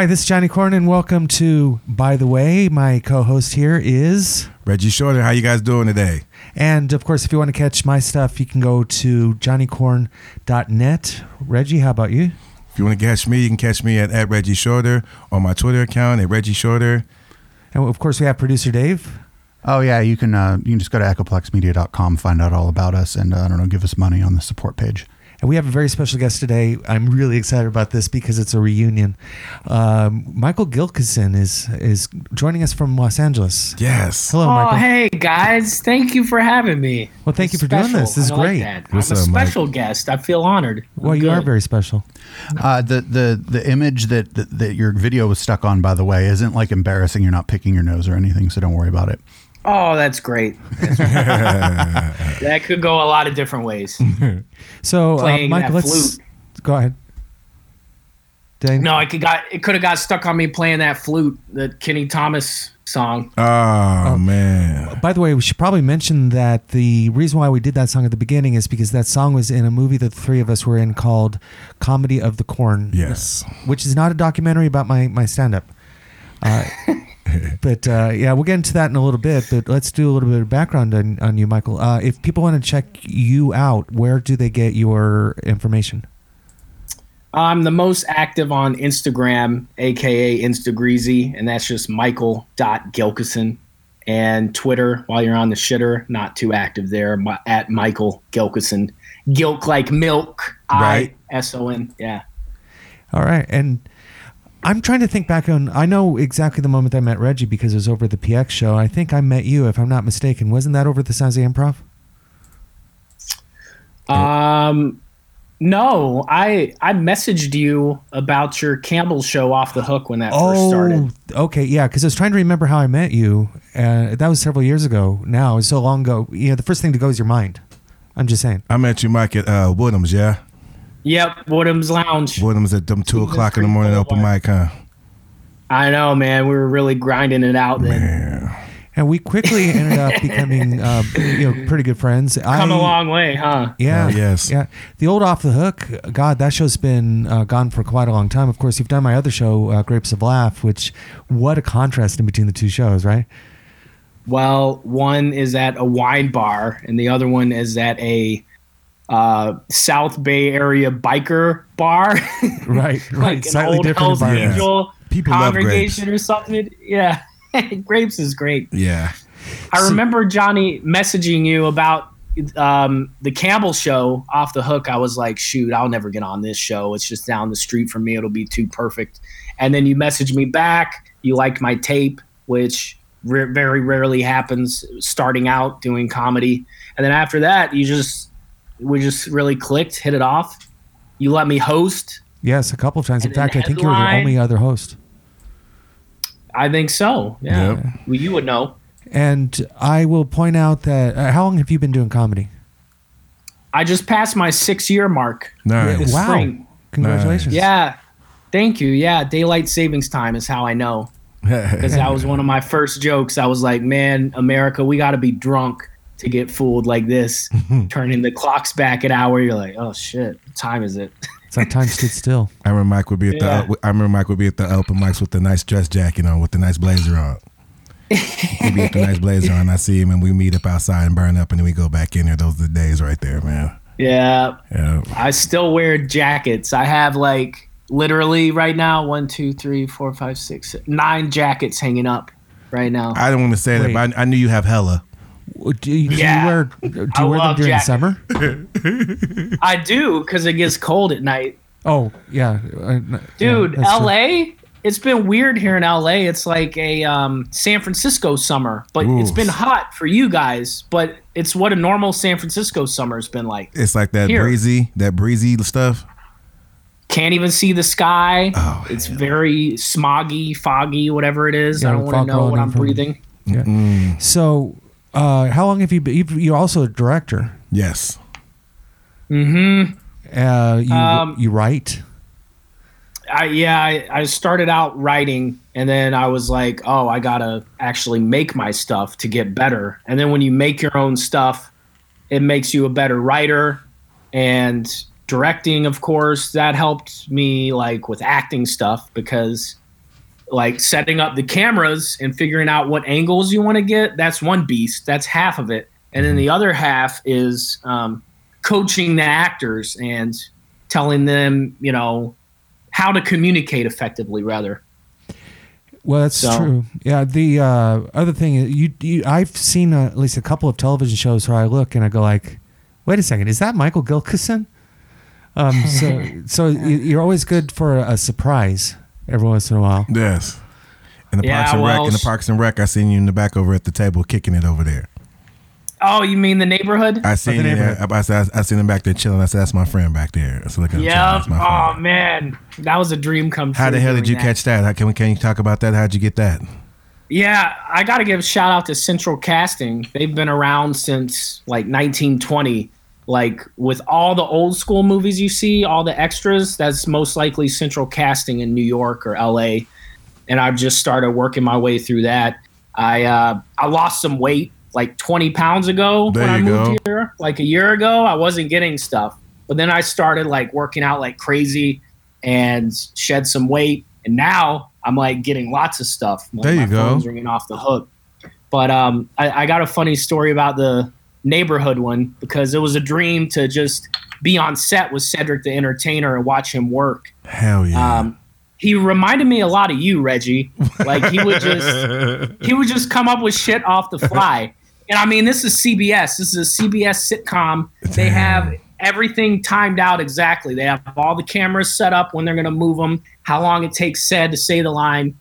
Hi, this is Johnny Corn, and welcome to By the Way. My co-host here is, Reggie Shorter, how you guys doing today? and of course, if you want to catch my stuff, you can go to johnnycorn.net. Reggie, how about you? If you want to catch me, you can catch me at, at Reggie Shorter on my Twitter account at Reggie Shorter. And of course, we have producer Dave. Oh yeah, you can uh, you can just go to echoplexmedia.com, find out all about us, and uh, I don't know, give us money on the support page. And we have a very special guest today. I'm really excited about this because it's a reunion. Um, Michael Gilkison is is joining us from Los Angeles. Yes. Hello, Oh, Michael. hey guys! Thank you for having me. Well, thank It's you for doing this. This is I like great. that. What's I'm a up, Mike? special guest. I feel honored. Well, I'm you are very special. Uh, the the the image that, that that your video was stuck on, by the way, isn't like embarrassing. You're not picking your nose or anything, so don't worry about it. Oh, that's great. that could go a lot of different ways. So, uh, Playing Michael, that let's flute. go ahead. Dave? No, I could got it could have got stuck on me playing that flute, the Kenny Thomas song. Oh, man. By the way, we should probably mention that the reason why we did that song at the beginning is because that song was in a movie that the three of us were in called Comedy of the Corn. Yes. Which is not a documentary about my, my stand up. Uh, but uh, yeah, we'll get into that in a little bit. But let's do a little bit of background on, on you, Michael. Uh, if people want to check you out, where do they get your information? I'm the most active on Instagram, aka Instagreasy, and that's just Michael.Gilkison. And Twitter, while you're on the shitter, not too active there, mi- at Michael Gilkison. Gilk like milk. Right. I S O N. Yeah. All right. And I'm trying to think back on, I know exactly the moment I met Reggie because it was over the PX show. I think I met you, if I'm not mistaken. Wasn't that over at the Sazi Improv? Um, no, I I messaged you about your Campbell show off the hook when that first started. Oh, okay, yeah, because I was trying to remember how I met you. Uh, that was several years ago. Now it's so long ago. You know, the first thing to go is your mind. I'm just saying. I met you, Mike, at uh, Woodham's, yeah? Yep, Woodham's Lounge. Woodham's at them 2 Woodham's o'clock in the morning open mic, huh? I know, man. We were really grinding it out then. Yeah. And we quickly ended up becoming, uh, you know, pretty good friends. Come I, a long way, huh? Yeah. Oh, yes. Yeah. The old Off the Hook, God, that show's been uh, gone for quite a long time. Of course, you've done my other show, uh, Grapes of Laugh, which, what a contrast in between the two shows, right? Well, one is at a wine bar, and the other one is at a uh, South Bay area biker bar, Right. right. like an Slightly old different Hell's. Angel People congregation or something. Yeah, grapes is great. Yeah. I remember Johnny messaging you about um, the Campbell show off the hook. I was like, shoot, I'll never get on this show. It's just down the street from me. It'll be too perfect. And then you messaged me back. You liked my tape, which ra- very rarely happens starting out doing comedy. And then after that, you just, we just really clicked, hit it off. You let me host. Yes, a couple of times. In fact, I think you were the only other host. I think so. Yeah. Yep. Well, you would know. And I will point out that uh, how long have you been doing comedy? I just passed my six year mark. Nice. This wow. spring. Congratulations. Yeah. Thank you. Yeah. Daylight savings time is how I know. Because that was one of my first jokes. I was like, man, America, we got to be drunk to get fooled like this. Turning the clocks back an hour. You're like, oh shit, what time is it? It's like time stood still. I remember Mike would be at Yeah. the I remember Mike would be at the open mics with the nice dress jacket on, with the nice blazer on. He'd be with the nice blazer on. I see him and we meet up outside and burn up and then we go back in there. Those are the days right there, man. yeah. Yeah. I still wear jackets. I have like literally right now one, two, three, four, five, six, nine jackets hanging up right now. I don't want to say Wait. that, but I, I knew you have hella. Do you, do Yeah. you wear do I you wear them love during jacket. the summer? I do because it gets cold at night. Oh yeah, Uh, Dude, yeah, that's true. LA, it's been weird here in LA. It's like a um, San Francisco summer, but it's been hot for you guys, but it's what a normal San Francisco summer's been like. It's like that Here. breezy, that breezy stuff. Can't even see the sky. Oh, it's very smoggy, foggy, whatever it is. Yeah, I don't want to know what I'm from- breathing. Yeah. So, uh, how long have you been? you've- You're also a director. Yes. Mm-hmm. Uh, you Um, you write. I yeah, I, I started out writing and then I was like, oh, I gotta actually make my stuff to get better. And then when you make your own stuff, it makes you a better writer and directing, of course, that helped me like with acting stuff because like setting up the cameras and figuring out what angles you want to get. That's one beast. That's half of it. And then the other half is um, coaching the actors and telling them, you know, how to communicate effectively, rather. Well, that's So- true. Yeah. The uh, other thing, is you, you, I've seen uh, at least a couple of television shows where I look and I go like, "Wait a second, is that Michael Gilkison?" Um, so, so you- you're always good for a, surprise every once in a while. Yes. In the Yeah, Parks and Rec, in the sh- Parks and Rec, I seen you in the back over at the table kicking it over there. Oh, you mean the neighborhood? I seen the you. neighborhood. I, I, said- I seen him back there chilling. I said, "That's my friend back there." So look at him. chilling. yeah. That's my Oh friend. man, that was a dream come true. How the hell did doing you that. catch that? How, can we can you talk about that? How'd you get that? Yeah, I got to give a shout out to Central Casting. They've been around since like 1920. Like with all the old school movies you see, all the extras, that's most likely Central Casting in New York or LA. And I've just started working my way through that. I uh, I lost some weight like 20 pounds ago There when I moved go. here. Like a year ago, I wasn't getting stuff. But then I started like working out like crazy and shed some weight. And now I'm like getting lots of stuff. Like, There you my go. phone's ringing off the hook. But um, I, I got a funny story about the neighborhood one because it was a dream to just be on set with Cedric the Entertainer and watch him work. Hell yeah! Um, he reminded me a lot of you, Reggie. Like he would just he would just come up with shit off the fly. And I mean, this is CBS. This is a CBS sitcom. They have everything timed out exactly. They have all the cameras set up when they're going to move them, how long it takes said to say the line.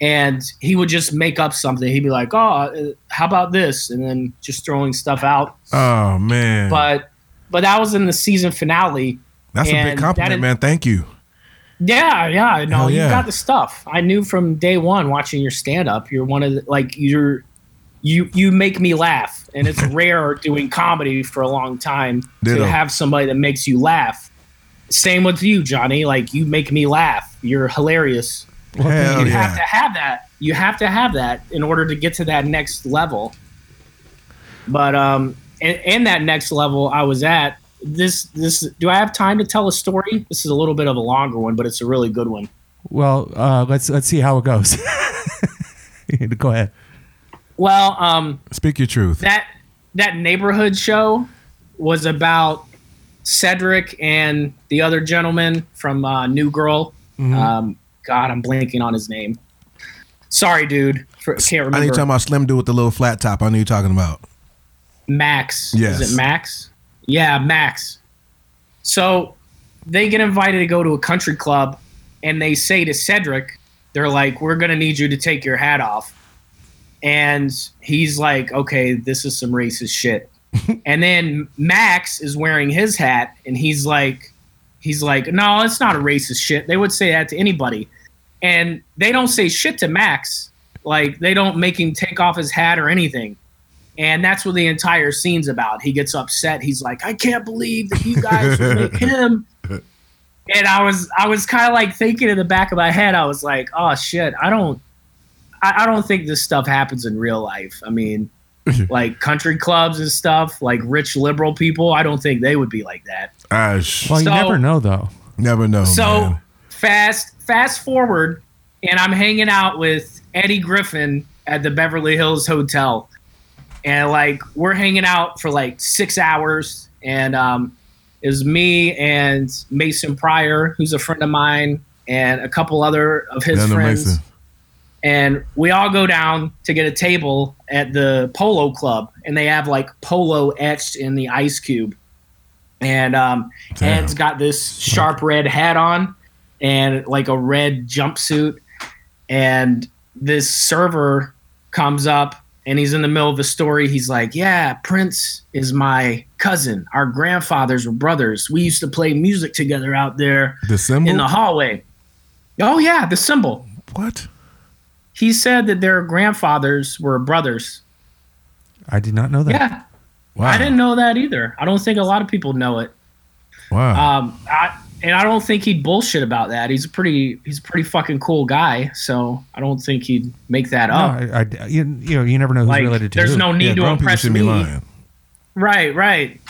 And he would just make up something. He'd be like, "Oh, uh, how about this?" And then just throwing stuff out. oh man, But but that was in the season finale. that's a big compliment, man. Thank you. Yeah, yeah, no, Hell you yeah. got the stuff. I knew from day one watching your stand up. You're one of the, like you're you you make me laugh, and it's rare doing comedy for a long time Ditto. to have somebody that makes you laugh. Same with you, Johnny. Like you make me laugh. You're hilarious. Hell you yeah! have to have that. You have to have that in order to get to that next level. But um, in, in that next level I was at, this this do I have time to tell a story? This is a little bit of a longer one, but it's a really good one. Well, uh, let's let's see how it goes. Go ahead. Well, um, Speak your truth. that that neighborhood show was about Cedric and the other gentleman from uh, New Girl. Um, God, I'm blanking on his name. Sorry, dude. For, can't remember. I need talking about Slim Dude with the little flat top. I know you're talking about. Max. Yes. Is it Max? Yeah, Max. So they get invited to go to a country club and they say to Cedric, they're like, We're gonna need you to take your hat off. And he's like, Okay, this is some racist shit. and then Max is wearing his hat and he's like he's like, No, it's not a racist shit. They would say that to anybody. And they don't say shit to Max. Like they don't make him take off his hat or anything and that's what the entire scene's about. He gets upset. He's like, "I can't believe that you guys make him." And I was, I was kind of like thinking in the back of my head, I was like, "Oh shit, I don't, I, I don't think this stuff happens in real life. I mean, like country clubs and stuff, like rich liberal people. I don't think they would be like that." I sh- Well, you So- never know though. never know, so man. Fast fast forward and i'm hanging out with eddie griffin at the beverly hills hotel. And like we're hanging out for like six hours. And um it was me and mason pryor who's a friend of mine and a couple other of his friends. And we all go down to get a table at the polo club and they have like polo etched in the ice cube. And um Damn. ed's got this sharp red hat on and like a red jumpsuit and this server comes up and he's in the middle of the story he's like yeah prince is my cousin our grandfathers were brothers we used to play music together out there The symbol. in the hallway oh yeah the symbol what? he said that their grandfathers were brothers. I did not know that. Yeah, Wow. I didn't know that either. I don't think a lot of people know it. Wow. Um, I, and I don't think he'd bullshit about that. He's a pretty, he's a pretty fucking cool guy. So I don't think he'd make that No, up. I, I- you, you know, you never know who's Like, related to there's who. no need yeah, to impress me. lying. Right, right.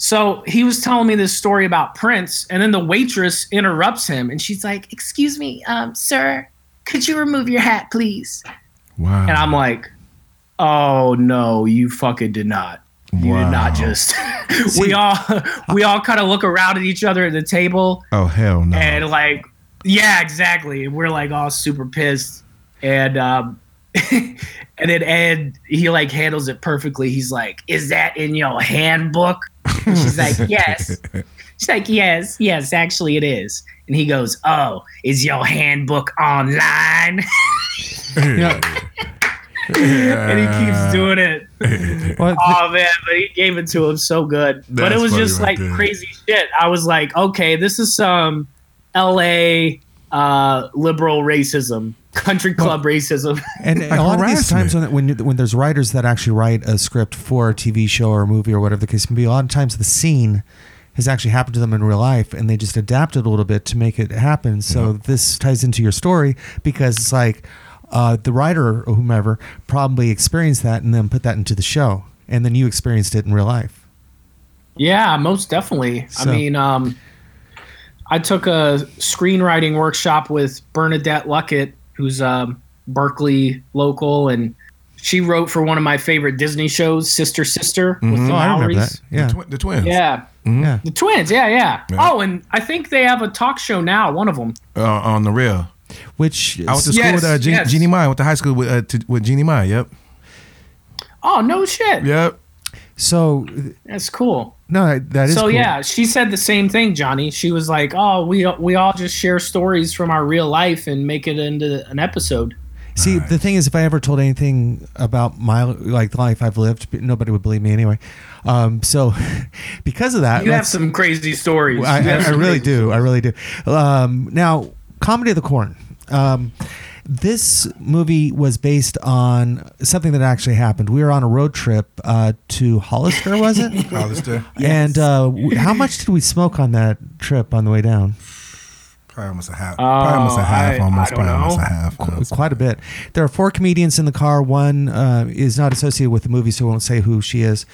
So he was telling me this story about Prince, and then the waitress interrupts him, and she's like, "Excuse me, um, sir, could you remove your hat, please? Wow. And I'm like, oh no, you fucking did not. You Wow. did not just. we all we all kind of look around at each other at the table oh hell no. and like, yeah, exactly. And we're like all super pissed. And um, and then Ed he like handles it perfectly. He's like, "Is that in your handbook?" And she's like, "Yes." She's like, "Yes, yes, actually it is." And he goes, "Oh, is your handbook online?" Yeah. and he keeps doing it. Well, Oh man, but he gave it to him so good. but it was just right like there. crazy shit. I was like, okay, this is some L.A. Uh, liberal racism, country club racism. And Like a lot of these times when when you- when there's writers that actually write a script for a TV show or a movie or whatever the case may be, a lot of times the scene has actually happened to them in real life, and they just adapt it a little bit to make it happen. So this ties into your story because it's like uh, the writer or whomever probably experienced that and then put that into the show, and then you experienced it in real life. yeah, most definitely. So- I mean, um, I took a screenwriting workshop with Bernadette Luckett, who's a Berkeley local, and she wrote for one of my favorite Disney shows, Sister Sister, with the Oh, I remember Mowrys. that. Yeah, The, twi- the twins. Yeah. yeah. The twins, yeah, yeah, Yeah. Oh, and I think they have a talk show now. One of them. Uh, on the real. Which I went to school Yes, with uh, Je- yes. Jeannie Mai. I went to high school with uh, to, with Jeannie Mai. Yep. Oh no shit. Yep. so That's cool. no, that is so cool. yeah, she said the same thing, Johnny. She was like, "Oh, we we all just share stories from our real life and make it into an episode." See, the thing is, if I ever told anything about my like the life I've lived, nobody would believe me anyway. Um, so, because of that, You have some crazy stories. I, I, I really crazy do. I really do. Um, now, comedy of the corn. Um, this movie was based on something that actually happened. We were on a road trip uh, to Hollister, was it? Hollister. And uh, w- how much did we smoke on that trip on the way down? Probably almost a half. probably almost a half. I- almost. I don't probably almost a know. half. Uh, quite a bit. There are four comedians in the car. One uh, is not associated with the movie, so I won't say who she is.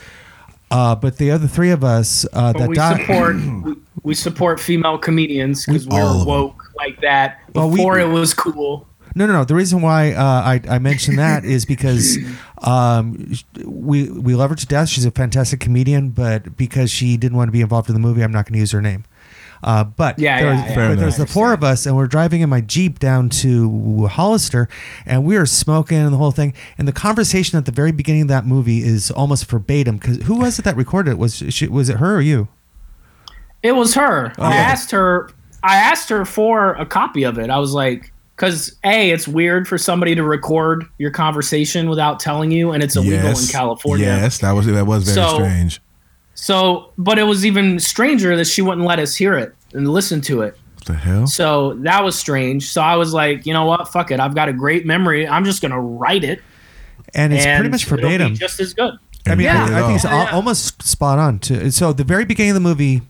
Uh, but the other three of us uh, But that we died. support we, we support female comedians because all of we're them. woke like that. Well, we- Before it was cool. No, no, no. The reason why uh, I, I mentioned that is because um, we we love her to death. She's a fantastic comedian, but because she didn't want to be involved in the movie, I'm not going to use her name. Uh, but Yeah, there yeah, yeah. Fair there's the four of us, and we're driving in my Jeep down to Hollister, and we are smoking and the whole thing. And the conversation at the very beginning of that movie is almost verbatim. Because who was it that recorded it? Was she, was it her or you? It was her. Oh, I asked her. I asked her for a copy of it. I was like, because a, it's weird for somebody to record your conversation without telling you, and it's illegal in California. Yes, that was that was very So- strange. So, but it was even stranger that she wouldn't let us hear it and listen to it. What the hell? So that was strange. So I was like, you know what? Fuck it. I've got a great memory. I'm just gonna write it, And it's and pretty much verbatim. just as good. I mean, Yeah. I, I think it's yeah. almost spot on. To so the very beginning of the movie,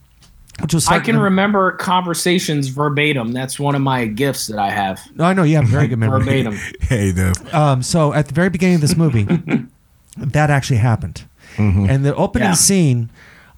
which was I can starting- remember conversations verbatim. That's one of my gifts that I have. No, I know you have very good memory. Verbatim. Hey, the Um, so at the very beginning of this movie, that actually happened, and the opening Yeah. scene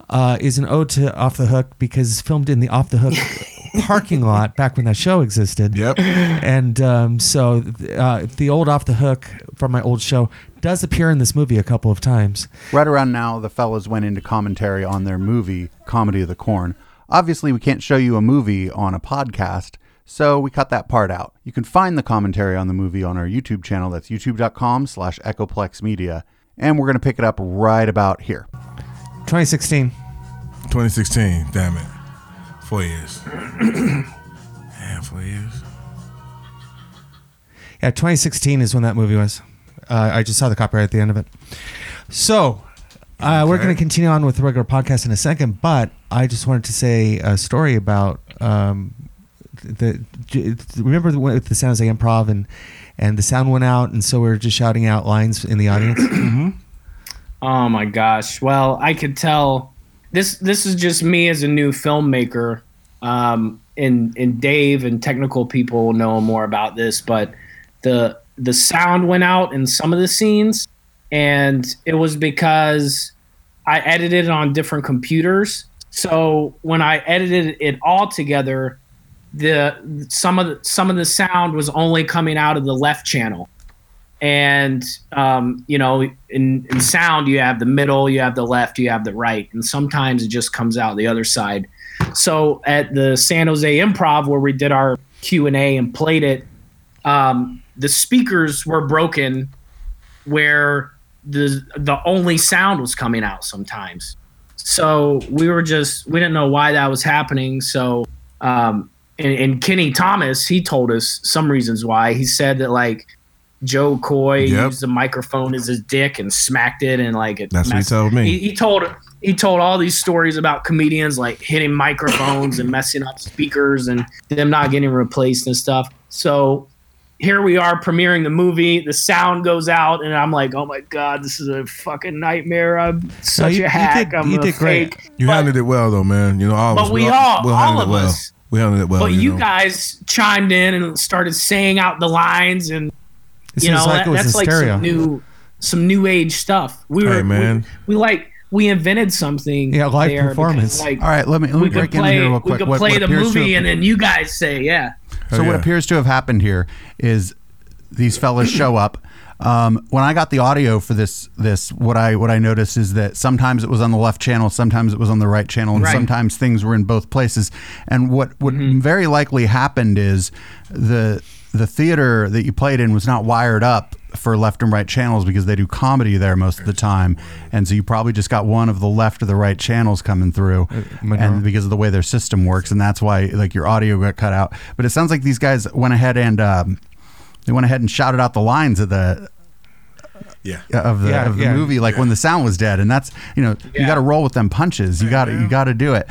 uh, is an ode to Off the Hook because it's filmed in the Off the Hook parking lot back when that show existed. Yep. And um, so uh, the old Off the Hook from my old show does appear in this movie a couple of times. Right around now, the fellas went into commentary on their movie, Comedy of the Corn. Obviously, we can't show you a movie on a podcast, so we cut that part out. You can find the commentary on the movie on our YouTube channel. That's youtube.com slash echoplex media. And we're going to pick it up right about here. 2016. 2016. Damn it. Four years. Damn, four years. Yeah, 2016 is when that movie was. Uh, I just saw the copyright at the end of it. So uh, we're going to continue on with the regular podcast in a second, but I just wanted to say a story about um, the. j- Remember the, with the San Jose Improv and and the sound went out, and so we were just shouting out lines in the audience. Oh my gosh. Well, I could tell this this is just me as a new filmmaker. Um and and Dave and technical people will know more about this, but the the sound went out in some of the scenes and it was because I edited it on different computers. So when I edited it all together, the some of the some of the sound was only coming out of the left channel. And um, you know in, in sound you have the middle you have the left you have the right. And sometimes it just comes out the other side. So at the san jose improv where we did our q&a and played it um, the speakers were broken where the the only sound was coming out sometimes so we were just we didn't know why that was happening so um, and, and kenny thomas he told us some reasons why he said that like Jo Koy Yep. used the microphone as his dick and smacked it, and like it. That's what he told me. He, he told he told all these stories about comedians like hitting microphones and messing up speakers and them not getting replaced and stuff. So here we are premiering the movie. The sound goes out, and I'm like, oh my god, this is a fucking nightmare. I'm such you- you a hack. did- I'm you a did great. fake. You But- handled it well, though, man. You know, all of But us. we all- we all handled of it well. us. We handled it well. but you know. guys chimed in and started saying out the lines and It you know like that- that's like stereo. some new some new age stuff we were Hey, man. We, we like we invented something Yeah, live there performance. because, like All right, let me let me we break in play here real quick. we could What- play what the movie and then you guys say yeah So Oh, what appears to have happened here is these fellas show up. Um, when I got the audio for this, this what I what I noticed is that sometimes it was on the left channel, sometimes it was on the right channel, and Right. sometimes things were in both places. And what what Mm-hmm. very likely happened is the the theater that you played in was not wired up for left and right channels because they do comedy there most of the time, and so you probably just got one of the left or the right channels coming through, Monroe. and because of the way their system works, and that's why like your audio got cut out. But it sounds like these guys went ahead and um, they went ahead and shouted out the lines of the Yeah. of the Yeah, of the yeah. movie, like when the sound was dead, and that's you know you got to roll with them punches. You got to you got to do it.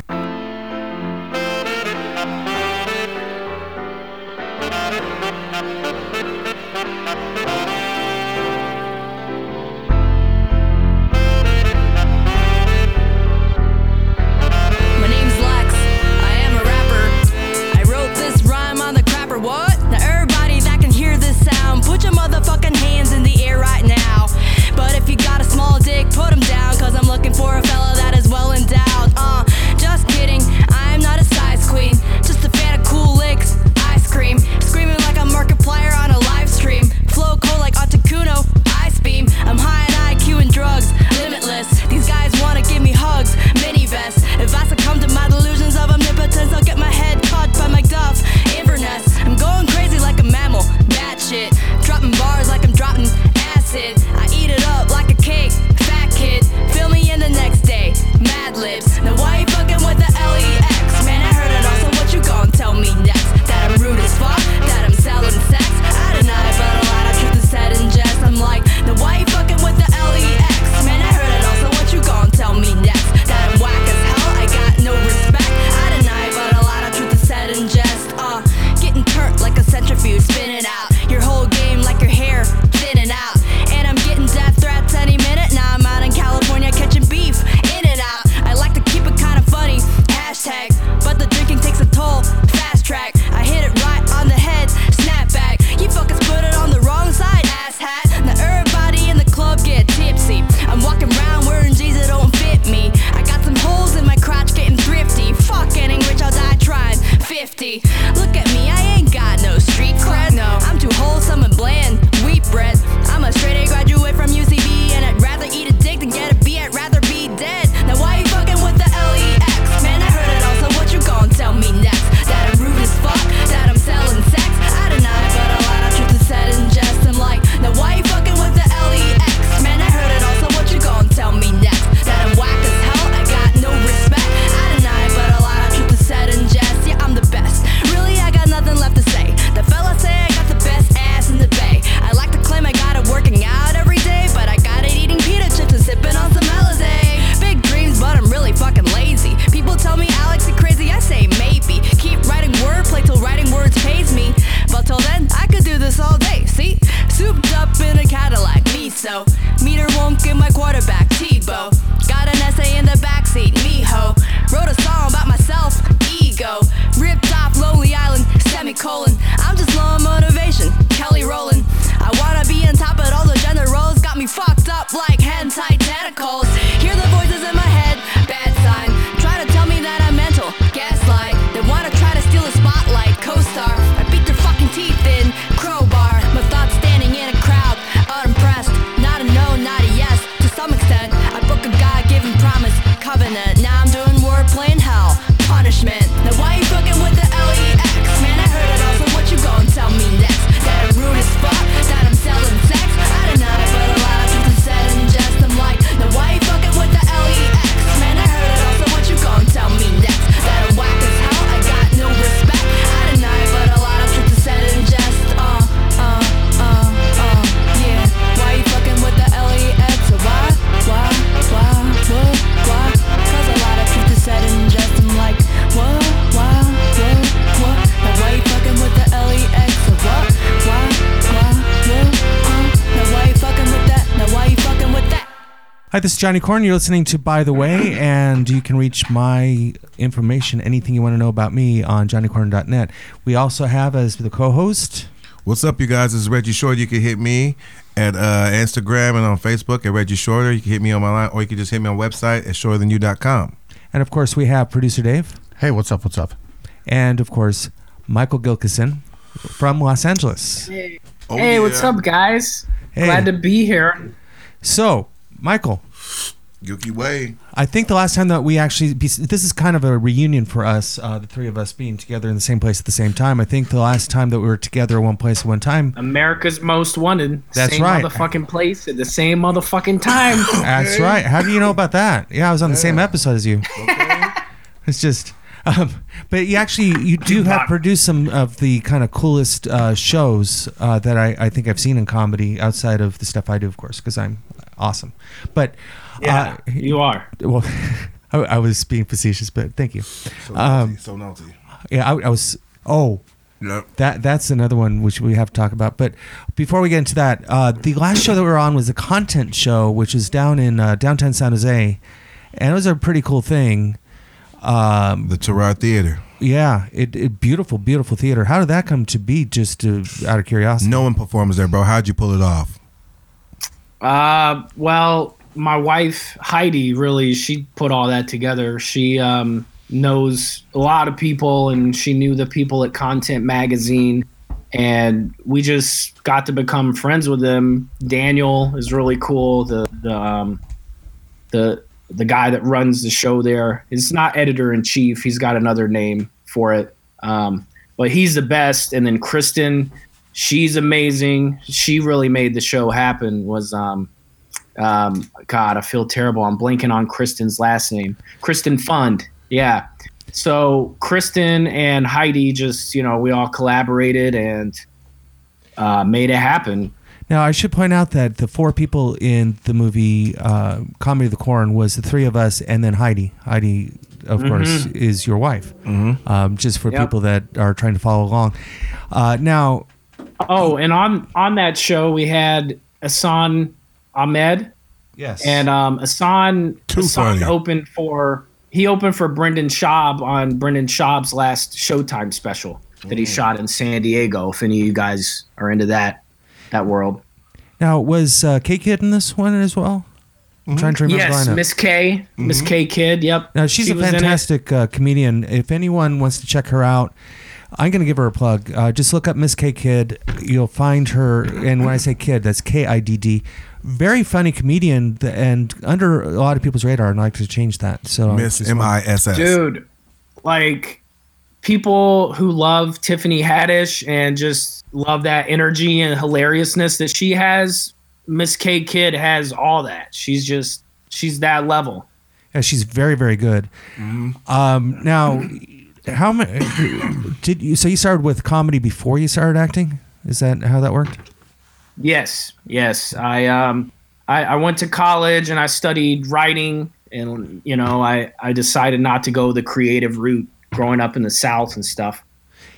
This is Johnny Corn. You're listening to By the Way, and you can reach my information, anything you want to know about me, on johnnycorn.net. We also have as the co-host. What's up, you guys? This is Reggie Short. You can hit me at uh, Instagram and on Facebook at Reggie Shorter. You can hit me on my line, or you can just hit me on website at shorterthanyou.com. And of course, we have producer Dave. Hey, what's up? What's up? And of course, Michael Gilkison from Los Angeles. Oh, hey, what's up, guys? Hey. Glad to be here. So, Michael, Yuki Way. I think the last time that we actually, this is kind of a reunion for us, uh, the three of us being together in the same place at the same time. I think the last time that we were together in one place at one time, America's Most Wanted. That's same right. motherfucking place at the same motherfucking time. That's right. How do you know about that? Yeah, I was on the same episode as you. It's just, um, but you actually you do have produced some of the kind of coolest uh, shows uh, that I, I think I've seen in comedy outside of the stuff I do, of course, because I'm awesome. But yeah, uh, you are. well, I, I was being facetious, but thank you. So Um, naughty. So naughty. Yeah, I, I was. Oh, Yep. that that's another one which we have to talk about. But before we get into that, uh, the last show that we were on was a content show, which is down in uh, downtown San Jose, and it was a pretty cool thing. Um, The Terrar Theater. yeah, it, it beautiful, beautiful theater. How did that come to be? Just uh, out of curiosity. No one performs there, bro. How'd you pull it off? Uh, well, my wife Heidi really she put all that together. She um, knows a lot of people, and she knew the people at Content Magazine, and we just got to become friends with them. Daniel is really cool. The the um, the the guy that runs the show there is not editor in chief. He's got another name for it. Um, but he's the best. And then Kristen, she's amazing. She really made the show happen. Was um, um, God, I feel terrible. I'm blanking on Kristen's last name. Kristen Fund. Yeah. So Kristen and Heidi just, you know, we all collaborated and uh, made it happen. Now I should point out that the four people in the movie uh, Comedy of the Corn was the three of us, and then Heidi. Heidi, of course, is your wife. Um, just for Yep. people that are trying to follow along. Uh, now, Oh, and on on that show we had Asan Ahmed. yes, And um, Asan, Too Asan funny. opened for he opened for Brendan Schaub on Brendan Schaub's last Showtime special that he shot in San Diego. If any of you guys are into that that world, now was uh, K Kid in this one as well? I'm trying to remember. yes. Miss K, Miss K Kid. Yep. Now she's She a was in it. fantastic uh, comedian. If anyone wants to check her out, I'm going to give her a plug. Uh, just look up Miss K Kid. You'll find her. And when I say kid, that's K I D D. Very funny comedian, th- and under a lot of people's radar. And I'd like to change that. So Miss just M want- I S S. dude like people who love tiffany haddish and just love that energy and hilariousness that she has miss k kid has all that she's just she's that level Yeah, she's very very good. Um, now, how many did you? So you started with comedy before you started acting? Is that how that worked? yes yes i um I, I went to college and i studied writing and you know i i decided not to go the creative route growing up in the south and stuff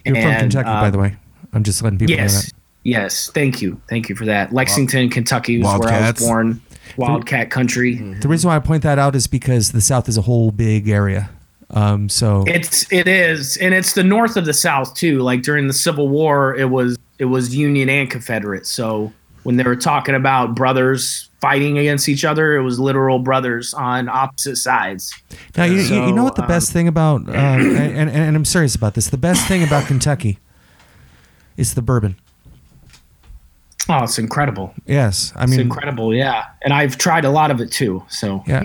You're from And, Kentucky, by um, the way. I'm just letting people know Yes. that. Yes. Thank you. Thank you for that. Lexington, Kentucky was where I was born. Wildcat country. The reason why I point that out is because the South is a whole big area. Um, so It's it is, and it's the north of the South too. Like during the Civil War, it was it was Union and Confederate. So when they were talking about brothers fighting against each other, it was literal brothers on opposite sides. now you, you, you know what the So, best thing about, uh, and, and, and I'm serious about this. The best thing about Kentucky is the bourbon. Oh, it's incredible. Yes, I It's mean, incredible. Yeah, and I've tried a lot of it too. So yeah,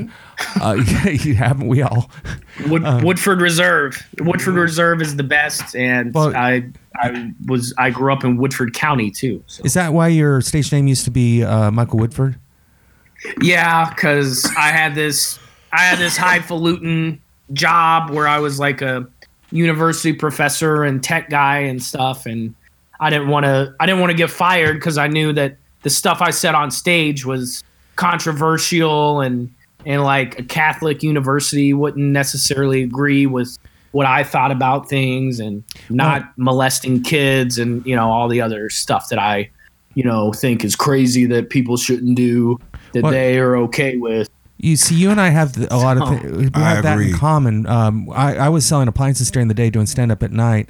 uh, you haven't we all? Wood, Woodford Reserve. Woodford Reserve is the best, and Well- I I was I grew up in Woodford County too. So. Is that why your stage name used to be uh, Michael Woodford? Yeah, because I had this I had this highfalutin job where I was like a university professor and tech guy and stuff, and I didn't want to I didn't want to get fired because I knew that the stuff I said on stage was controversial and and like a Catholic university wouldn't necessarily agree with what I thought about things and not molesting kids and you know all the other stuff that I you know think is crazy that people shouldn't do that Well- they are okay with. You see, you and I have a lot of th- we I have that in common. Um, I, I was selling appliances during the day, doing stand up at night,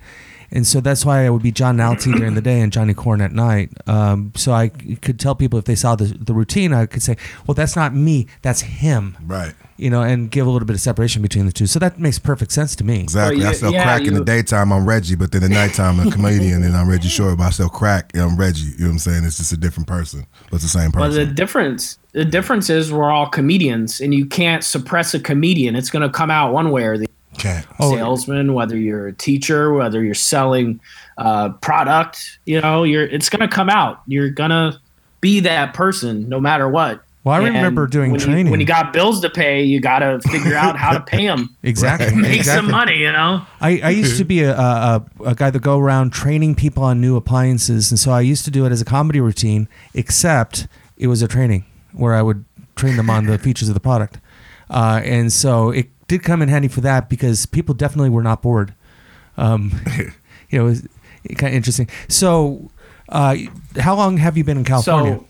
and so that's why I would be John Nalty during the day and Johnny Corn at night. Um, so I could tell people if they saw the the routine, I could say, "Well, that's not me, that's him," Right. you know, and give a little bit of separation between the two. So that makes perfect sense to me. Exactly. Well, I you- sell yeah, crack in the daytime. I'm Reggie, but then the nighttime I'm a comedian and I'm Reggie Short. But I sell crack and I'm Reggie. You know what I'm saying? It's just a different person, but it's the same person. But the difference, the difference is we're all comedians, and you can't suppress a comedian. It's going to come out one way or the Cat. Oh, salesman, whether you're a teacher, whether you're selling uh, product. You know, you're it's going to come out. You're going to be that person no matter what. Well, I And remember doing when you- training. when you got bills to pay, you got to figure out how to pay them, Exactly. make exactly. some money. You know. I, I used to be a, a, a a guy that go around training people on new appliances, and so I used to do it as a comedy routine. Except it was a training where I would train them on the features of the product, uh, and so it did come in handy for that because people definitely were not bored. Um, you know, it was kind of interesting. So, uh, how long have you been in California?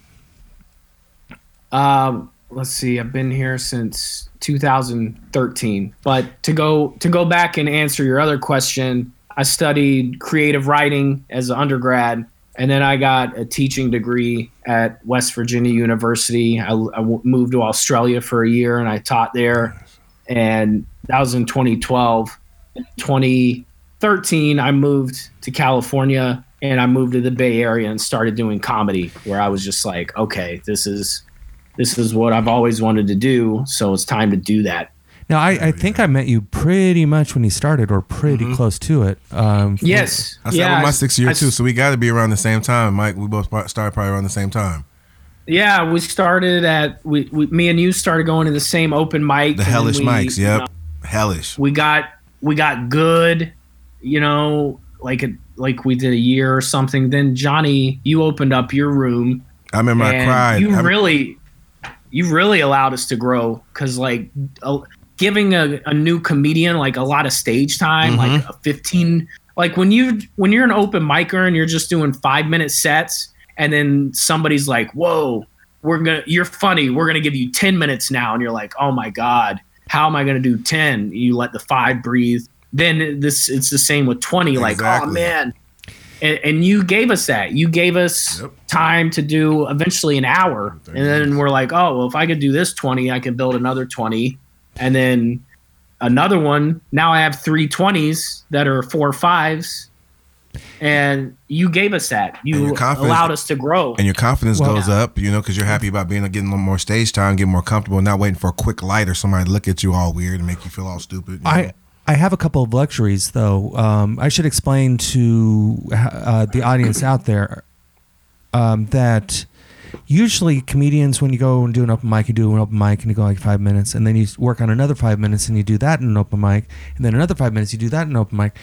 So, um, let's see. I've been here since 2013. But to go to go back and answer your other question, I studied creative writing as an undergrad, and then I got a teaching degree at West Virginia University. I moved to Australia for a year, and I taught there. And that was in 2012. In 2013, I moved to California and I moved to the Bay Area and started doing comedy where I was just like, okay, this is this is what I've always wanted to do, so it's time to do that. now, I, I think I met you pretty much when you started, or pretty Mm-hmm. close to it. Um, Yes. I started yeah, with my sixth year I- too, so we got to be around the same time, Mike. We both started probably around the same time. Yeah, we started at we, we me and you started going to the same open mic. The hellish we, mics, you yep, know, hellish. we got we got good, you know, like a, like we did a year or something. Then Johnny, you opened up your room I remember I cried. You I- really, you really allowed us to grow because like uh, giving a, a new comedian like a lot of stage time, Mm-hmm. like a fifteen, like when you when you're an open micer and you're just doing five minute sets, and then somebody's like, "Whoa, we're gonna, you're funny. We're gonna give you ten minutes now," and you're like, "Oh my god." How am I going to do 10? You let the five breathe. Then this, it's the same with 20. Like, oh man, and, and you gave us that. You gave us Yep. time to do eventually an hour, and then we're like, oh well, if I could do this twenty, I can build another twenty, and then another one. Now I have three twenties that are four fives, and you gave us that. You allowed us to grow. and your confidence Well- goes up, you know, because you're happy about being getting a little more stage time, getting more comfortable, not waiting for a quick light or somebody to look at you all weird and make you feel all stupid. you know? I I have a couple of luxuries though. Um, I should explain to uh, the audience out there um, that usually comedians, when you go and do an open mic, you do an open mic and you go like five minutes, and then you work on another five minutes and you do that in an open mic, and then another five minutes you do that in an open mic.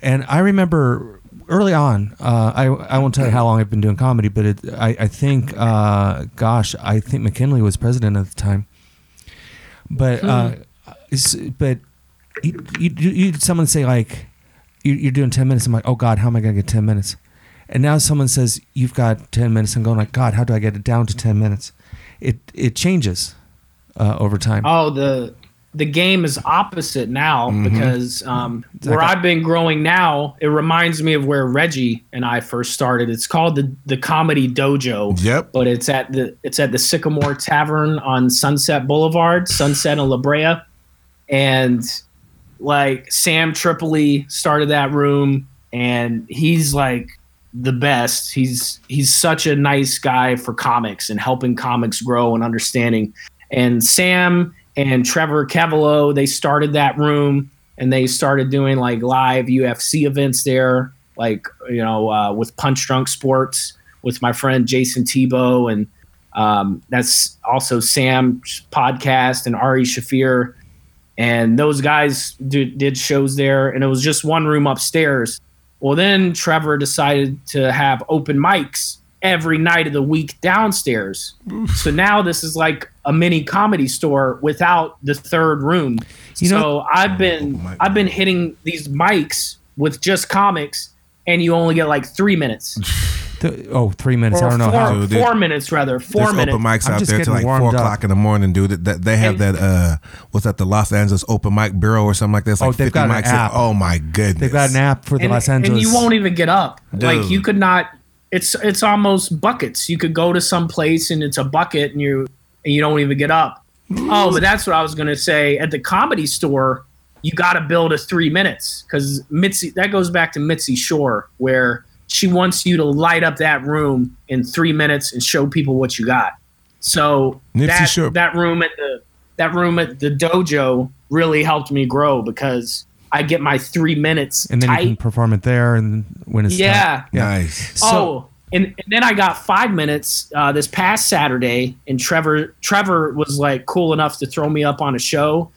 And I remember early on, uh, I I won't tell you how long I've been doing comedy, but it, I I think, uh, gosh, I think McKinley was president at the time. But uh, but you, you, you someone say like you, you're doing 10 minutes. I'm like oh god how am i going to get 10 minutes? And now someone says you've got 10 minutes. I'm going like god how do i get it down to 10 minutes? It it changes uh, over time. Oh, the the game is opposite now because um, where I've been growing now, it reminds me of where Reggie and I first started. It's called the the Comedy Dojo. Yep. But it's at the it's at the Sycamore Tavern on Sunset Boulevard, Sunset and La Brea, and like Sam Tripoli started that room, and he's like the best. He's he's such a nice guy for comics and helping comics grow and understanding. And Sam and Trevor Cavalo, they started that room and they started doing like live UFC events there, like you know, uh, with Punch Drunk Sports with my friend Jason Tebow, and um, that's also Sam's podcast and Ari Shaffir, and those guys do, did shows there, and it was just one room upstairs. Well, then Trevor decided to have open mics every night of the week downstairs. So now this is like a mini comedy store without the third room. You so know- I've been Open mic. I've been hitting these mics with just comics, and you only get like three minutes. Th- oh, three minutes. I don't know four, how. Dude, four minutes rather. Four There's minutes. open mics out there till like four up. o'clock in the morning, dude. That they have And- that uh, what's that? The Los Angeles Open Mic Bureau or something like this. Like Oh, they've 50 got an mics. app. Oh my goodness, They've got an app for the and, Los Angeles. and you won't even get up. Like you could not. It's it's almost buckets. You could go to some place and it's a bucket and you and you don't even get up. Oh, but that's what I was gonna say. At the comedy store, you got to build a three minutes because Mitzi. That goes back to Mitzi Shore where she wants you to light up that room in three minutes and show people what you got. So Nipsey that Shore- that room at the that room at the dojo really helped me grow because I get my three minutes and then tight. you can perform it there, and when it's Yeah. time. nice. So- oh, and, and then I got five minutes uh, this past Saturday, and Trevor Trevor was like cool enough to throw me up on a show,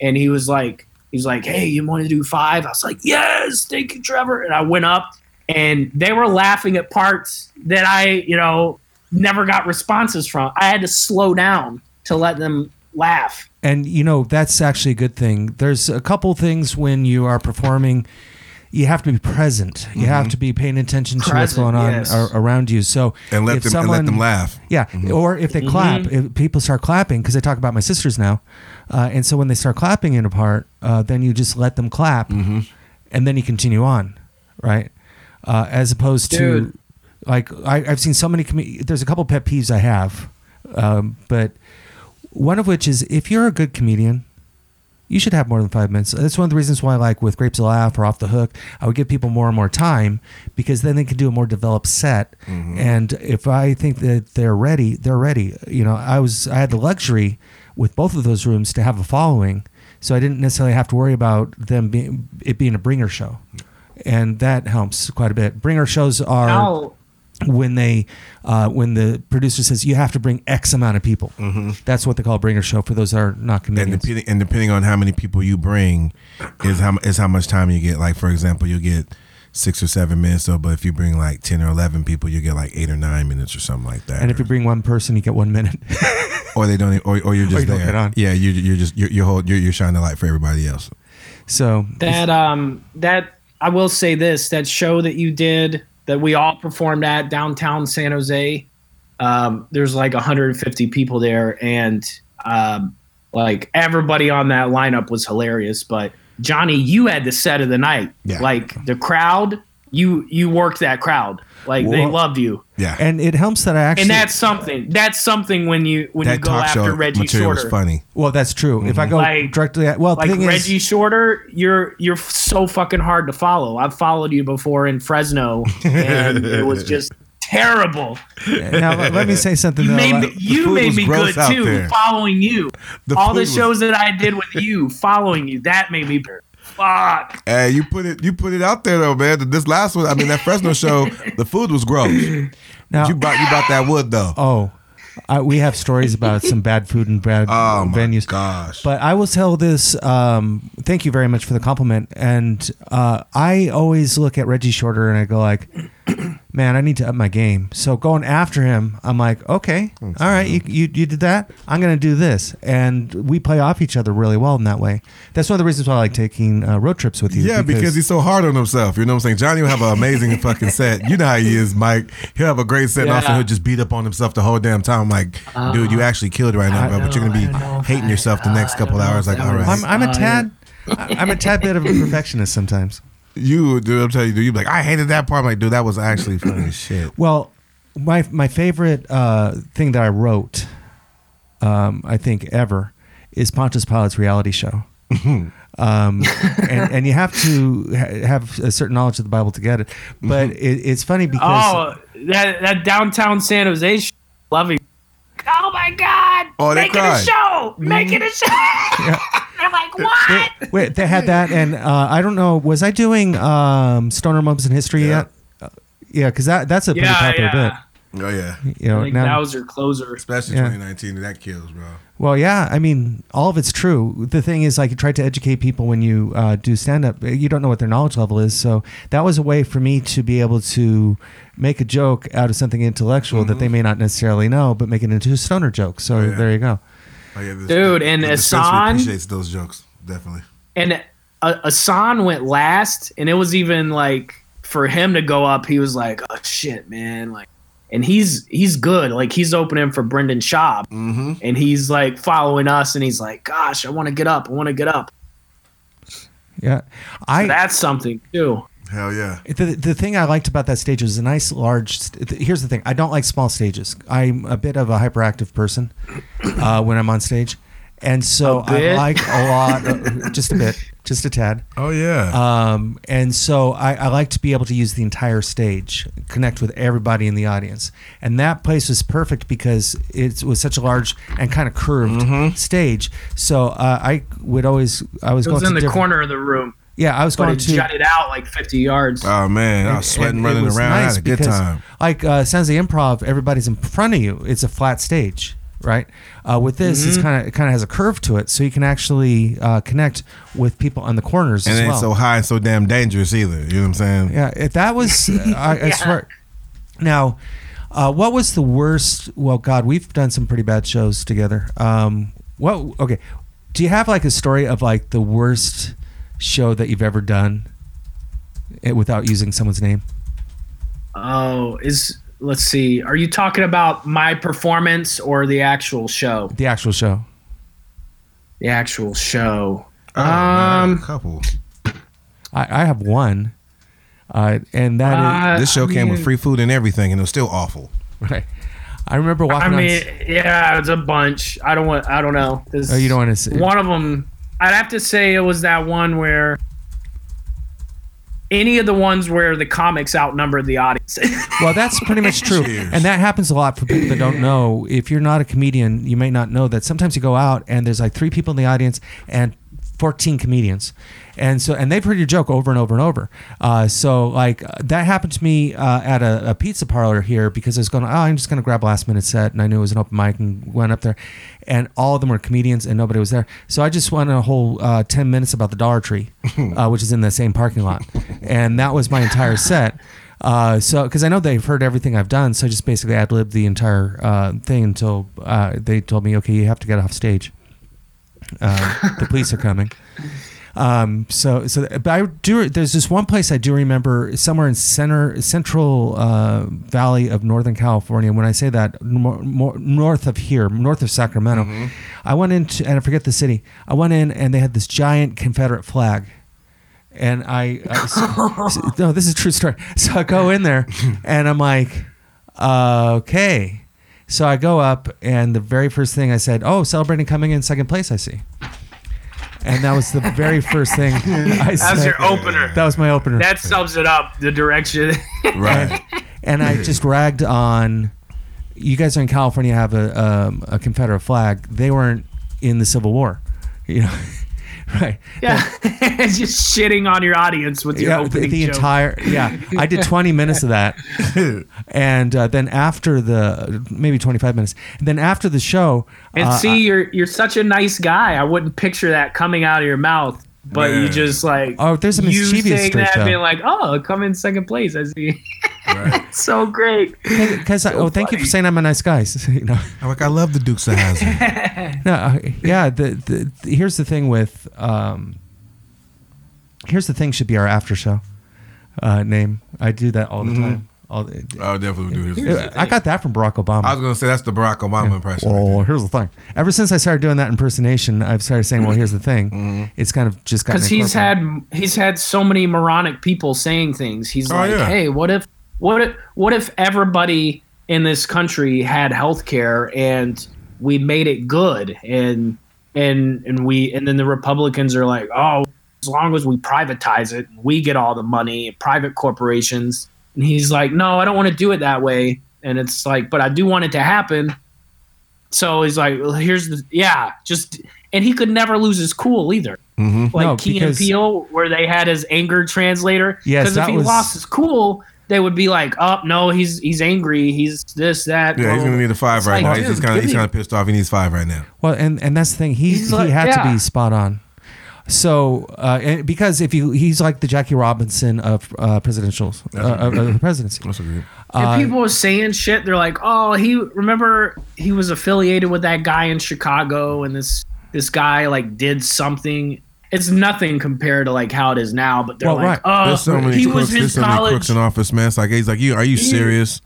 and he was like he's like, hey, you want to do five? I was like, yes, thank you, Trevor, and I went up, and they were laughing at parts that I you know never got responses from. I had to slow down to let them laugh. and you know that's actually a good thing there's a couple things when you are performing you have to be present you have to be paying attention to what's going on yes. ar- around you so and let if them and let them laugh. yeah or if they clap if people start clapping because i talk about my sisters now uh, and so when they start clapping in a part uh, then you just let them clap and then you continue on right uh, as opposed to Dude. like I, i've seen so many com- there's a couple pet peeves i have um, but one of which is if you're a good comedian, you should have more than five minutes. That's one of the reasons why, like with Grapes of Laugh or Off the Hook, I would give people more and more time because then they can do a more developed set. Mm-hmm. And if I think that they're ready, they're ready. You know, I was I had the luxury with both of those rooms to have a following, so I didn't necessarily have to worry about them being it being a bringer show, and that helps quite a bit. Bringer shows are Now, when they uh, when the producer says you have to bring X amount of people. That's what they call a bringer show for those that are not And depending, and depending on how many people you bring, is how is how much time you get. Like for example, you get six or seven minutes. So, but if you bring like ten or eleven people, you get like eight or nine minutes or something like that. and if you bring one person, you get one minute. or they don't, or, or you're just you there. on. Yeah, you you're just you're you're, hold, you're you're shining the light for everybody else. so that um that I will say this that show that you did that we all performed at downtown San Jose. Um, there's like 150 people there, and um, like everybody on that lineup was hilarious. But Johnny, you had the set of the night. Yeah. Like the crowd, you you worked that crowd. Like they Well- loved you, Yeah, and it helps that I actually and that's something. That's something when you when you go talk after show Reggie material Shorter. was funny. well, that's true. If I mm-hmm. go Like- directly at well, the like thing Reggie is, Shorter, you're you're so fucking hard to follow. I've followed you before in Fresno, and it was just terrible. now let, let me say something. You though. made me, you made me good too, there. following you. The All the food was- shows that I did with you, following you, that made me fuck. Hey, you put it you put it out there though, man. This last one, I mean, that Fresno show, the food was gross. now, You brought you brought that wood though. oh, I, we have stories about some bad food and bad Oh my venues. gosh! But I will tell this. Um, thank you very much for the compliment. And uh, I always look at Reggie Shorter and I go like, man, I need to up my game. So going after him, I'm like, okay, all right, you, you, you did that. I'm going to do this. And we play off each other really well in that way. That's one of the reasons why I like taking uh, road trips with you. Yeah, because, he's so hard on himself. You know what I'm saying? Johnny will have an amazing fucking set. You know how he is, Mike. He'll have a great set, and also he'll just beat up on himself the whole damn time. I'm like, dude, you actually killed right now, I bro. But you're gonna know, be I know. hating yourself the next couple hours. Like, that all was- right, I'm, I'm a Uh, tad. I'm a tad bit of a perfectionist sometimes. You, dude. I'm telling you, dude. You be like, I hated that part. I'm like, dude, that was actually funny as shit. Well, my my favorite uh, thing that I wrote, um, I think ever, is Pontius Pilate's reality show. um, and, and you have to ha- have a certain knowledge of the Bible to get it. But it, it's funny because Oh, that that downtown San Jose, sh- loving. Oh my God! Oh, they Make it a cried. show! Make it a show! They're like, what? they, wait, they had that, and uh, I don't know, was I doing um, Stoner Moments in History Yeah. yet? Uh, yeah, because that that's a pretty Yeah, popular yeah. Oh yeah, bit. You know, Like now, Bowser closer. especially Yeah. 2019. That kills, bro. Well, yeah, I mean, all of it's true. The thing is, like, you try to educate people when you uh, do stand up. You don't know what their knowledge level is. So that was a way for me to be able to make a joke out of something intellectual that they may not necessarily know, but make it into a stoner joke. So Mm-hmm. Oh, yeah. there you go. Oh, yeah, this- Dude, and the dispensary appreciates those jokes definitely. And uh, Asan went last, and it was even like for him to go up, he was like, "Oh shit, man!" Like, and he's he's good. Like he's opening for Brendan Schaub, Mm-hmm. and he's like following us, and he's like, "Gosh, I want to get up. I want to get up." Yeah, I That's something too. Hell yeah. The, the thing I liked about that stage was a nice large. St- here's the thing: I don't like small stages. I'm a bit of a hyperactive person uh, when I'm on stage, and so I like a lot, uh, just a bit, just a tad. Oh yeah. Um, and so I, I like to be able to use the entire stage, connect with everybody in the audience, and that place was perfect because it was such a large and kind of curved stage. So uh, I would always I was It going was to in the different- corner of the room, Yeah, I was but going it to jutted out like 50 yards. oh man, I was sweating and it running was around. I nice had a good because, time. Like uh, Sounds of the Improv, everybody's in front of you. It's a flat stage, right? Uh, with this, Mm-hmm. it's kind of it kind of has a curve to it, so you can actually uh, connect with people on the corners And as it ain't well. so high and so damn dangerous either. You know what I'm saying? yeah, if that was, I, I swear. Now, uh, what was the worst? Well, God, we've done some pretty bad shows together. Um, what? Okay, do you have like a story of like the worst show that you've ever done, eh, without using someone's name? Oh, is let's see. Are you talking about my performance or the actual show? The actual show. The actual show. Oh, um, got a couple. I, I have one, uh, and that is uh, This show I came with free food and everything, and it was still awful. right. I remember watching. I walking mean, on. yeah, it's a bunch. I don't want. I don't know. This, Oh, you don't want to see. One of them, I'd have to say it was that one where any of the ones where the comics outnumbered the audience. Well, that's pretty much true, Cheers. and that happens a lot for people that don't know. If you're not a comedian, you may not know that sometimes you go out and there's like three people in the audience and 14 comedians, and so and they've heard your joke over and over and over. Uh, so like uh, that happened to me uh, at a, a pizza parlor here because I was going, oh, I'm just going to grab a last minute set, and I knew it was an open mic, and went up there, and all of them were comedians, and nobody was there. So I just went a whole uh, 10 minutes about the Dollar Tree, uh, which is in the same parking lot, and that was my entire set. Uh, so, because I know they've heard everything I've done, so I just basically ad libbed the entire uh, thing until uh, they told me, okay, you have to get off stage. Uh, the police are coming. Um, so, so, but I do. There's this one place I do remember somewhere in center, central uh, valley of Northern California. When I say that, more, more north of here, north of Sacramento, I went into, and I forget the city. I went in, and they had this giant Confederate flag and I, I no, this is a true story. So I go in there, and I'm like, uh, okay. So I go up, and the very first thing I said, "Oh, celebrating coming in second place." I see, and that was the very first thing I said. That's your opener. That was my opener. That sums it up. The direction. Right. and I just ragged on. You guys are in California have a um, a Confederate flag. They weren't in the Civil War, you know, right? yeah, just shitting on your audience with your yeah, the, the entire yeah. I did 20 minutes of that. And uh, then after the maybe 25 minutes. And then after the show And uh, see, you're you're such a nice guy. I wouldn't picture that coming out of your mouth, but you just like Oh, there's a you mischievous saying that, though. being like, oh, come in second place. I see. right. so great. because oh thank you for saying i'm a nice guy you know I'm like I love the Dukes of Hazzard. no, uh, yeah the, the, the here's the thing with um here's the thing should be our after show uh name i do that all the time all the, I'll definitely do his. i got that from barack obama I was gonna say that's the Barack Obama impression. Well, here's the thing. Ever since I started doing that impersonation, I've started saying, "Well, here's the thing." Mm-hmm. It's kind of just because he's incorporated. had he's had so many moronic people saying things. He's Oh, like, yeah. hey, what if what if what if everybody in this country had health care and we made it good and and and we and then the Republicans are like, oh, as long as we privatize it, we get all the money, private corporations. And he's like, no, I don't want to do it that way. And it's like, but I do want it to happen. So he's like, well, here's the yeah, just and he could never lose his cool either mm-hmm. like No, Key and because- Peele, where they had his anger translator. Yes, because if he was- lost his cool, they would be like, "Oh no, he's he's angry. He's this that." Yeah, he's gonna need a five It's right like, now. He's dude, just kind of he's kind of pissed off. He needs five right now. Well, and and that's the thing. He He's he like- had to be spot on. So, uh, and because if you, he's like the Jackie Robinson of uh, presidentials uh, of, of the presidency. That's agreed. And Uh, people were saying shit. They're like, "Oh, he remember he was affiliated with that guy in Chicago, and this this guy like did something." it's nothing compared to like how it is now. But they're Well, like, right. oh, There's so many he crooks. was There's his so many college. crooks in office, man. It's like he's like, you are you serious?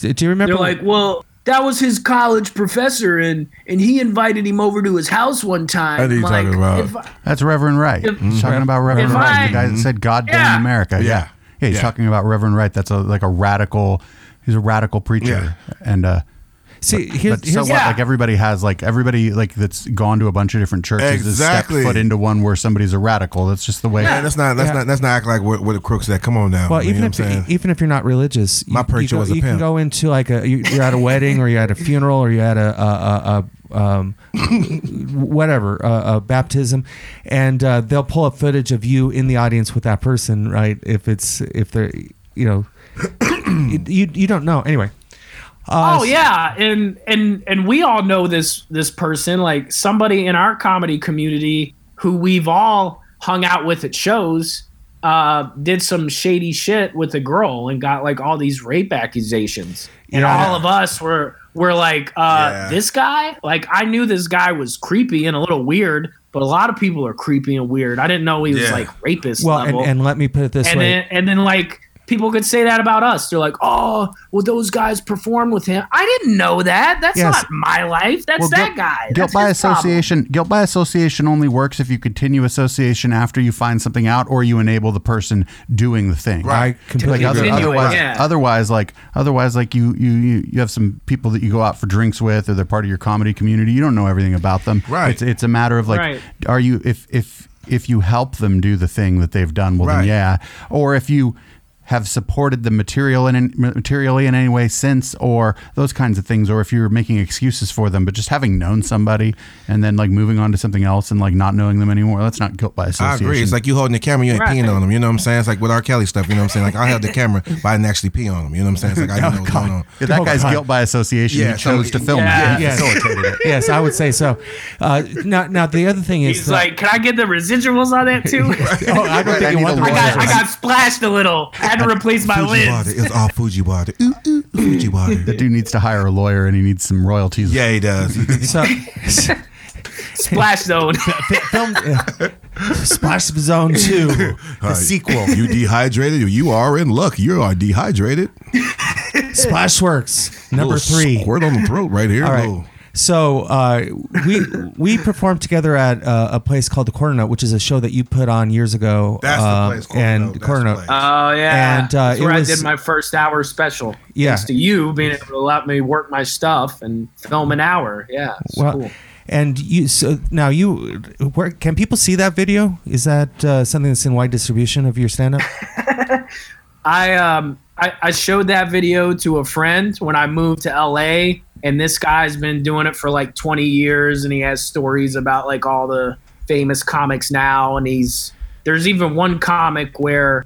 Do you remember? They're like, well, that was his college professor, and and he invited him over to his house one time. I know you're like, talking about. I- That's Reverend Wright. If- he's talking about Reverend Wright, I- the guy that said "God damn Yeah. America." Yeah, Yeah. yeah. he's Yeah. talking about Reverend Wright. That's a like a radical. He's a radical preacher, and uh, see, here's, but so here's what? Yeah. Like everybody has like everybody like that's gone to a bunch of different churches has stepped Exactly. foot into one where somebody's a radical. That's just the way. Man, that's not that's Yeah. not that's not act like what, what the crooks That Come on now. Well, you even know if what I'm saying? even if you're not religious, My you preacher go- was a you can go into like a you- you're at a wedding or you're at a funeral or you're at a, a, a, a um, whatever a, a baptism, and uh, they'll pull up footage of you in the audience with that person, right? If it's if they're you know you you don't know anyway. Uh, oh yeah, and and and we all know this this person, like somebody in our comedy community who we've all hung out with at shows, uh, did some shady shit with a girl and got like all these rape accusations, and Yeah. all of us were were like, uh, Yeah. this guy, like I knew this guy was creepy and a little weird, but a lot of people are creepy and weird. I didn't know he was Yeah. like rapist Well, and, and let me put it this and way. then and then like people could say that about us. They're like, "Oh, well, those guys performed with him." I didn't know that. That's Yes. not my life. That's Well, that guilt- guy. Guilt That's by his problem. association. Guilt by association only works if you continue association after you find something out, or you enable the person doing the thing. I completely Like other, agree. It, otherwise, yeah. otherwise, like otherwise, like you, you, you, you have some people that you go out for drinks with, or they're part of your comedy community. You don't know everything about them. Right. It's it's a matter of like, Right. are you if if if you help them do the thing that they've done, well Right. then yeah, or if you have supported the material in materially in any way since or those kinds of things or if you're making excuses for them but just having known somebody and then like moving on to something else and like not knowing them anymore that's not guilt by association. I association agree. It's like you holding the camera, you ain't Right. peeing on them. You know what I'm saying? It's like with R. Kelly stuff. You know what I'm saying? Like I held the camera, but I didn't actually pee on them. You know what I'm saying? It's like I didn't know what's going on. Yeah, that guy's guilt by association Yeah, he chose so- to film Yeah. it He Yes. it yes, I would say so. Uh, now, now the other thing is, He's like, "Can I get the residuals on that too?" oh, I don't I think you need want the I got I got splashed a little. Had to replace my Fuji water. lens. It's all Fuji water. Ooh, ooh, Fuji water. the dude needs to hire a lawyer and he needs some royalties Yeah, he does. So, Splash zone. film uh, Splash Zone Two, the All right. sequel. You dehydrated? You are in luck. You are dehydrated. Splashworks number three. Squirt on the throat right here. All right. Little- So uh, we we performed together at uh, a place called the Corner Note, which is a show that you put on years ago. That's the um, place, Corner and Note, that's Corner Note. Oh yeah, And, uh, That's it where was- I did my first hour special. Yeah. Thanks to you being able to let me work my stuff and film an hour. Yeah, it's well, cool. and you so now you where can people see that video? Is that uh, something that's in wide distribution of your stand up? I um I, I showed that video to a friend when I moved to LA and this guy's been doing it for like 20 years and he has stories about like all the famous comics now and he's there's even one comic where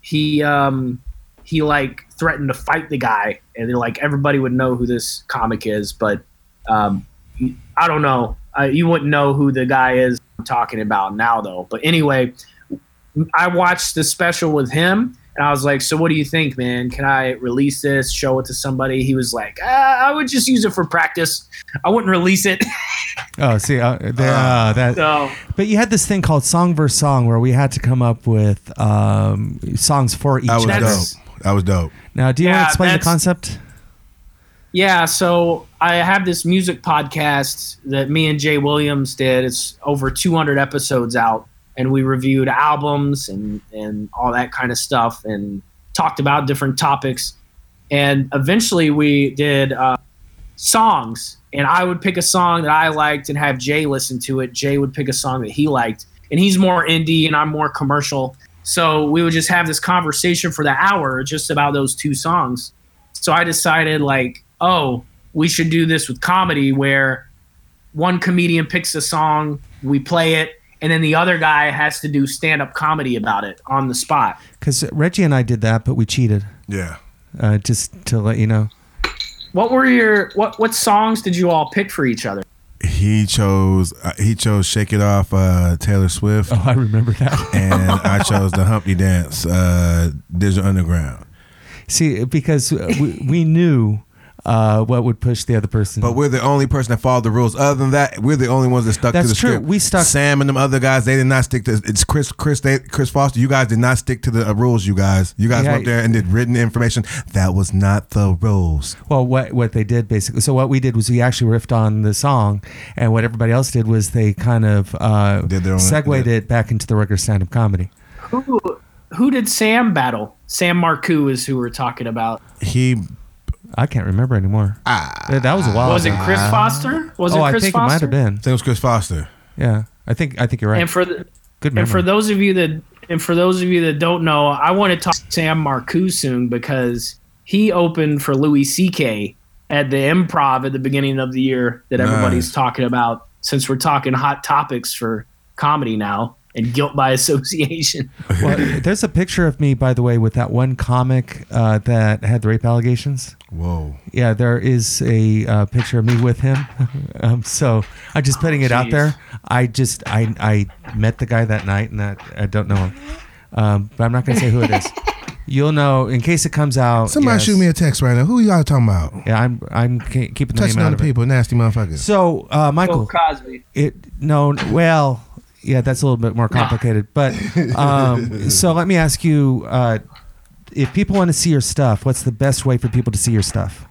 he um he like threatened to fight the guy and like everybody would know who this comic is but um I don't know. You wouldn't know who the guy is I'm talking about now though. But anyway I watched the special with him and I was like, "So what do you think, man? Can I release this? Show it to somebody?" He was like, ah, "I would just use it for practice. I wouldn't release it." Oh, see, uh, the, uh, that. so But you had this thing called song versus song, where we had to come up with um, songs for each That was other. That's- dope. That was dope. Now, do you want to explain the concept? yeah, so I have this music podcast that me and Jay Williams did. It's over 200 episodes out, and we reviewed albums and and all that kind of stuff, and talked about different topics. And eventually, we did uh, songs, and I would pick a song that I liked and have Jay listen to it. Jay would pick a song that he liked, and he's more indie, and I'm more commercial. So we would just have this conversation for the hour just about those two songs. So I decided, like, oh, we should do this with comedy where one comedian picks a song, we play it, and then the other guy has to do stand up comedy about it on the spot. Because Reggie and I did that, but we cheated. Yeah. Uh, just to let you know. What were your what what songs did you all pick for each other? He chose. Uh, he chose "Shake It Off" uh, Taylor Swift, Oh, I remember that. and I chose the Humpty Dance uh, Digital Underground. See, because uh, we, we knew uh, what would push the other person. But we're the only person that followed the rules. Other than that, we're the only ones that stuck That's to the true. script. We stuck- Sam and them other guys. They did not stick to. It's Chris, Chris, they, Chris Foster. You guys did not stick to the uh, rules. You guys, you guys Yeah. went up there and did written information. That was not the rules. Well, what what they did basically. So what we did was we actually riffed on the song, and what everybody else did was they kind of uh, Did their own- segued yeah. it back into the regular stand-up comedy. Who who did Sam battle? Sam Marcoux is who we're talking about. He I can't remember anymore. That that was a while. Was it. Chris ah. Foster? Was oh, it I think Foster? it might have been. I think it was Chris Foster. Yeah, I think I think you're right. And for the Good and for those of you that and for those of you that don't know, I want to talk to Sam Marcoux soon because he opened for Louis C.K. at the Improv at the beginning of the year that everybody's talking about. Since we're talking hot topics for comedy now and guilt by association. well, there's a picture of me, by the way, with that one comic uh, that had the rape allegations. Whoa. Yeah, there is a uh, picture of me with him. um, so I'm just putting it out there. I just I I met the guy that night, and that I don't know him, um, but I'm not going to say who it is. You'll know in case it comes out. Somebody yes. shoot me a text right now. Who y'all talking about? Yeah, I'm I'm keeping the Touching name on out the of it. people, nasty motherfuckers. So uh, Michael, Cosby. it no well yeah that's a little bit more complicated but um, so let me ask you uh, if people want to see your stuff what's the best way for people to see your stuff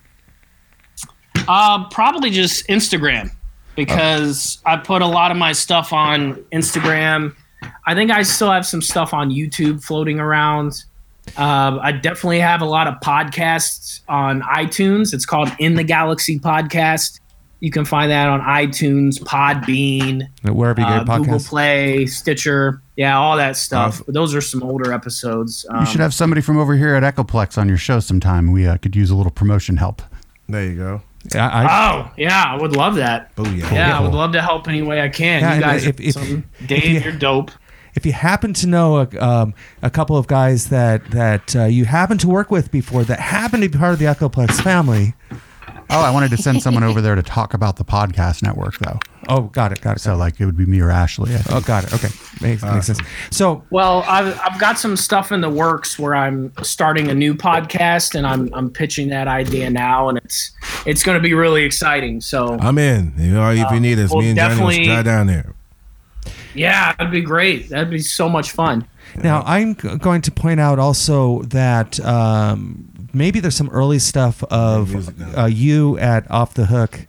Uh, probably just Instagram because I put a lot of my stuff on Instagram. I think I still have some stuff on YouTube floating around. Um, I definitely have a lot of podcasts on iTunes. It's called In the Galaxy Podcast. You can find that on iTunes, Podbean, wherever you get uh, your Google Play, Stitcher, yeah, all that stuff. Awesome. But those are some older episodes. Um, You should have somebody from over here at Echoplex on your show sometime. We uh, could use a little promotion help. There you go. I, I, Oh yeah, I would love that. Booyah. Yeah, I would love to help any way I can. Yeah, you guys, if- are if- some- if Dave, you- you're dope. if you happen to know a, um, a couple of guys that that uh, you happen to work with before that happen to be part of the Echoplex family Oh, I wanted to send someone over there to talk about the podcast network, though. oh got it got it So, got it. like, it would be me or Ashley. Oh got it okay makes, makes sense so Well, I've, I've got some stuff in the works where I'm starting a new podcast, and I'm I'm pitching that idea now, and it's it's going to be really exciting. So I'm in. You know, if you need us, well, me and Johnny will definitely- drive down there. yeah, that'd be great. That'd be so much fun. Now, I'm g- going to point out also that um, maybe there's some early stuff of uh, you at Off the Hook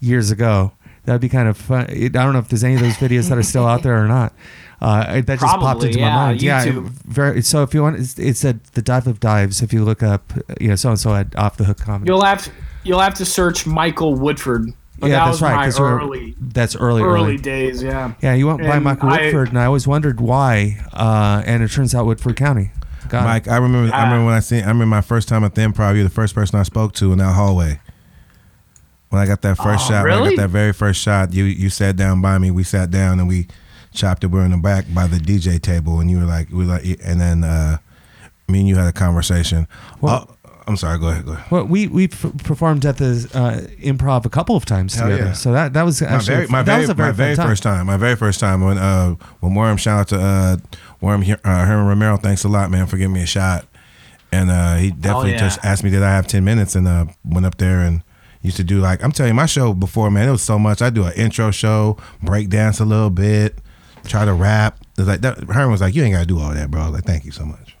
years ago. That'd be kind of fun. I don't know if there's any of those videos that are still out there or not. Uh, I- that just popped into yeah, my mind. Yeah, very. So if you want, it's, it's at the Dive of Dives. If you look up, uh, you know, so and so at Off the Hook comedy. You'll have to, you'll have to search Michael Woodford. But yeah, that that's was right. my 'cause we're- early that's early, early early. days. Yeah. Yeah, you went by And Michael I- Woodford, and I always wondered why. Uh, and it turns out Woodford County. Got it. Mike, I remember. I remember when I seen. I remember my first time at the Improv. You're the first person I spoke to in that hallway. When I got that first Oh, shot, when I got that very first shot, you you sat down by me. We sat down and we chopped it. We were in the back by the DJ table, and you were like, we were like, and then uh, me and you had a conversation. Well- oh, I'm sorry. Go ahead. Go ahead. Well, we we f- performed at the uh, improv a couple of times Hell together, yeah. so that that was My actually very, my that very, was a very my very time. first time. My very first time when uh when Worm shout out to uh Worm uh, Herman Romero. Thanks a lot, man, for giving me a shot. And uh, he definitely yeah. just asked me did I have ten minutes, and uh, went up there and used to do like I'm telling you my show before, man. It was so much. I do an intro show, break dance a little bit, try to rap. It was like that, Herman was like, you ain't got to do all that, bro. I was like, thank you so much.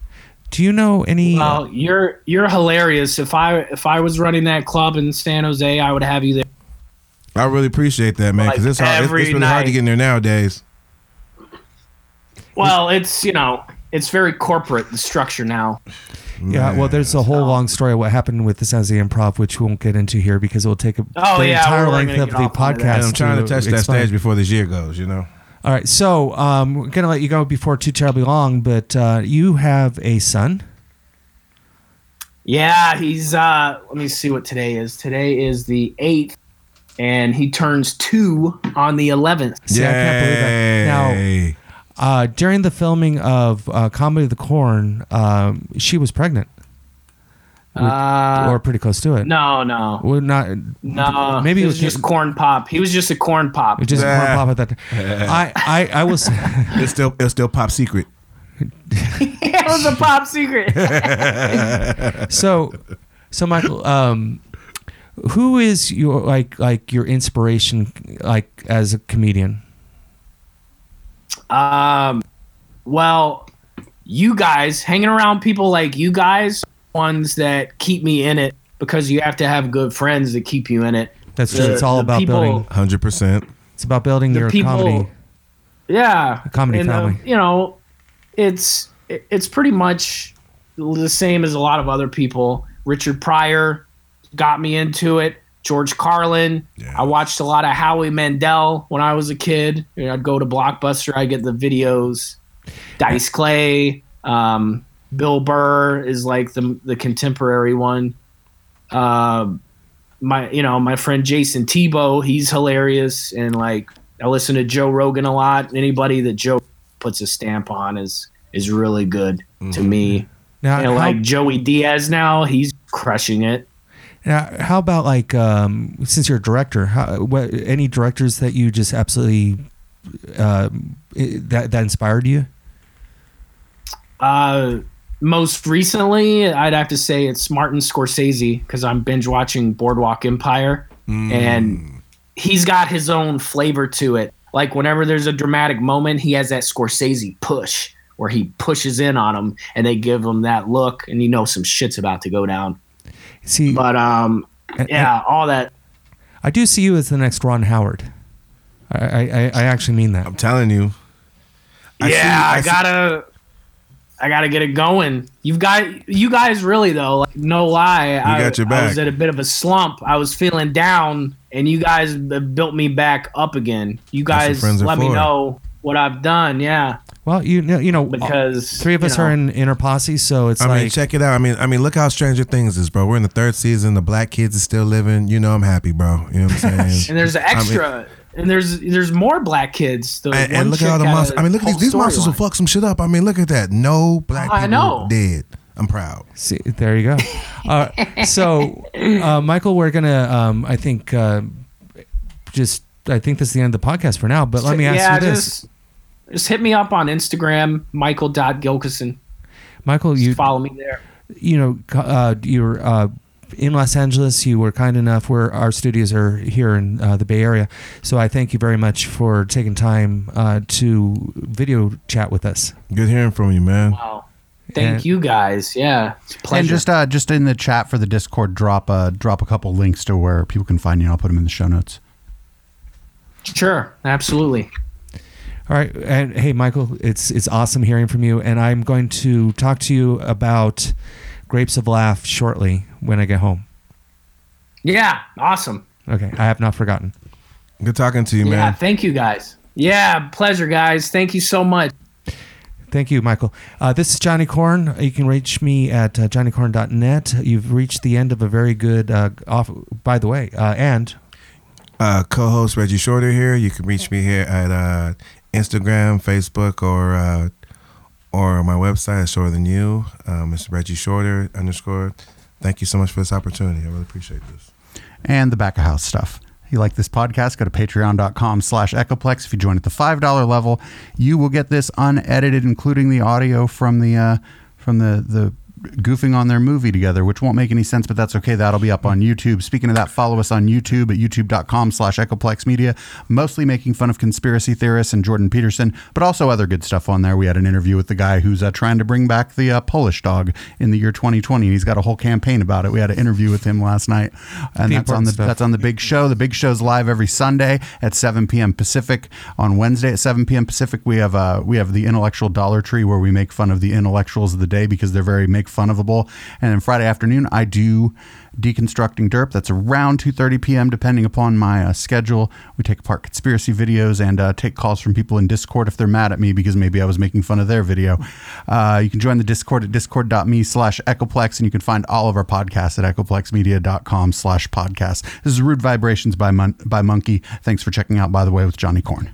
Do you know any? Uh, well, you're you're hilarious. If I if I was running that club in San Jose, I would have you there. I really appreciate that, man, because Like it's hard. It's, it's really hard to get in there nowadays. Well, it's you know it's very corporate the structure now. yeah, well, there's a whole long story of what happened with the San Jose Improv, which we won't get into here because it will take a, Oh, the yeah, entire length of the off onto that. podcast. I'm trying to touch that explain. stage before this year goes. You know. All right, so um, we're gonna let you go before too terribly long, but uh, you have a son. Yeah, he's uh let me see what today is. Today is the 8th and he turns 2 on the 11th. See, I can't believe that. Now, uh, during the filming of uh, Comedy of the Corn, um, she was pregnant, Uh or pretty close to it. no, no. Well, not No. Maybe it it was was just corn pop. He was just a corn pop. It just Nah. corn pop at that. time. I, I, I was. It's still it's still pop secret. it was a pop secret. so so michael um who is your like like your inspiration like as a comedian? Um, well, you guys hanging around people like you guys, ones that keep me in it because you have to have good friends that keep you in it. That's true. The- it's all about people- building. Hundred percent. It's about building the your people- comedy. Yeah, comedy and, uh, family. you know, it's it- it's pretty much the same as a lot of other people. Richard Pryor got me into it. George Carlin. Yeah. I watched a lot of Howie Mandel when I was a kid. You know, I'd go to Blockbuster. I get the videos. Dice Clay. Um, Bill Burr is like the the contemporary one. Um, my you know my friend Jason Tebow, he's hilarious, and like I listen to Joe Rogan a lot. Anybody that Joe puts a stamp on is is really good to me. Now, And how, like Joey Diaz now, he's crushing it. now, how about like um, since you're a director, how, what any directors that you just absolutely uh, that that inspired you? Uh, most recently, I'd have to say it's Martin Scorsese because I'm binge watching Boardwalk Empire, and he's got his own flavor to it. Like whenever there's a dramatic moment, he has that Scorsese push where he pushes in on them, and they give him that look, and you know some shit's about to go down. See, But um, and- yeah, all that. I do see you as the next Ron Howard. I I, I I actually mean that. I'm telling you. I see- yeah, I, I see- gotta, I gotta get it going. You've got you guys really though. Like no lie, I, got your I was at a bit of a slump. I was feeling down, and you guys built me back up again. You guys let me know what I've done. Yeah, Well, you know, you know, because three of us know, are in inner posse, so it's I like mean, check it out. I mean, I mean, look how Stranger Things is, bro. We're in the third season. The black kids are still living. You know, I'm happy, bro. You know what I'm saying? And there's an extra, and there's there's more black kids. The and, one and look at all the monsters. I mean, look at these. These monsters will fuck some shit up. I mean, look at that. No black I people know. dead. I'm proud. See, there you go. Uh, so, uh, Michael, we're gonna, um, I think, uh, just, I think this is the end of the podcast for now. But let me ask yeah, you this, Just, just hit me up on Instagram, Michael Michael.Gilkison. Michael. You, Follow me there. you know, uh, you're uh, in Los Angeles. You were kind enough. Where our studios are here in uh, the Bay Area. So I thank you very much for taking time uh, to video chat with us. Good hearing from you, man. Wow. Thank And- you guys. Yeah. It's a pleasure. And just uh, just in the chat for the Discord, drop uh, drop a couple links to where people can find you. I'll put them in the show notes. sure. Absolutely. All right, and hey, Michael, it's it's awesome hearing from you, and I'm going to talk to you about Grapes of Laugh shortly when I get home. Yeah. Awesome. Okay, I have not forgotten. Good talking to you, Yeah. man. Thank you guys. Yeah. Pleasure, guys. Thank you so much. Thank you, Michael. Uh, this is Johnny Corn. You can reach me at uh, johnnycorn.net. You've reached the end of a very good uh, off. By the way, uh, and Uh, co-host Reggie Shorter here. You can reach me here at uh, Instagram, Facebook, or uh, or my website, is Shorter Than You. Um, it's Reggie Shorter underscore. Thank you so much for this opportunity. I really appreciate this. and the back of house stuff. If you like this podcast, go to patreon.com slash echoplex. If you join at the $5 level, you will get this unedited, including the audio from the uh, from the the goofing on their movie together, which won't make any sense, but that's okay. That'll be up on YouTube. Speaking of that, follow us on YouTube at youtube.com slash echoplex media, mostly making fun of conspiracy theorists and Jordan Peterson, but also other good stuff on there. We had an interview with the guy who's uh, trying to bring back the uh, Polish dog in the year 2020. He's got a whole campaign about it. We had an interview with him last night, and The that's on the stuff. that's on the big show. The big show's live every Sunday at 7 p.m. Pacific. On Wednesday at 7 p.m. Pacific, we have uh, we have the intellectual Dollar Tree where we make fun of the intellectuals of the day because they're very make fun ofable. And then Friday afternoon, I do deconstructing derp. That's around 2:30 p.m. depending upon my uh, schedule. We take apart conspiracy videos and uh, take calls from people in Discord if they're mad at me because maybe I was making fun of their video. Uh, you can join the Discord at discord.me slash echoplex and you can find all of our podcasts at echoplexmedia.com slash podcast. This is Rude Vibrations by, Mon- by Monkey. Thanks for checking out, by the way, with Johnny Corn.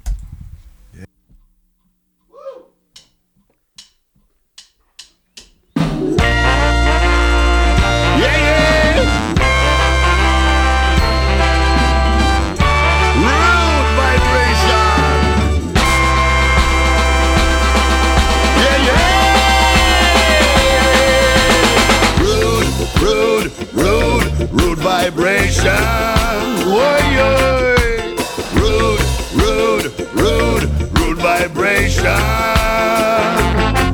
vibration. Oy, oy. Rude, rude, rude, rude vibration.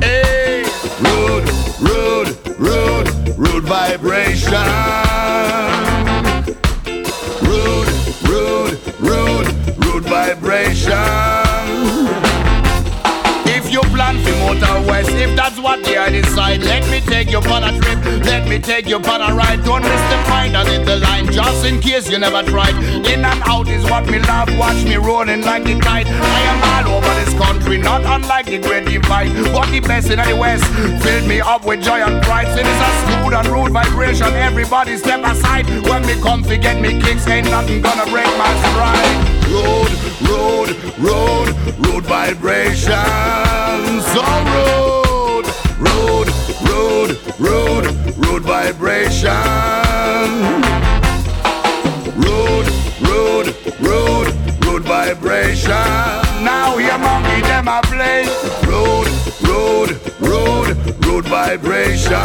Hey, rude, rude, rude, rude vibration. Rude, rude, rude, rude vibration plan motor west, if that's what they decide, let me take you on a trip, let me take you on a ride. Don't miss the find hit the line, just in case you never tried. In and out is what me love, watch me rolling like the tide. I am all over this country, not unlike the great divide. But the best in the west, filled me up with joy and pride. So it's a smooth and rude vibration, everybody step aside. When me come to get me kicks, ain't nothing gonna break my stride. Road, road, road, road vibration. So road, road, road, road, road vibration. Road, road, road, road vibration. Now here monkey them a play. Road, road, road, road vibration.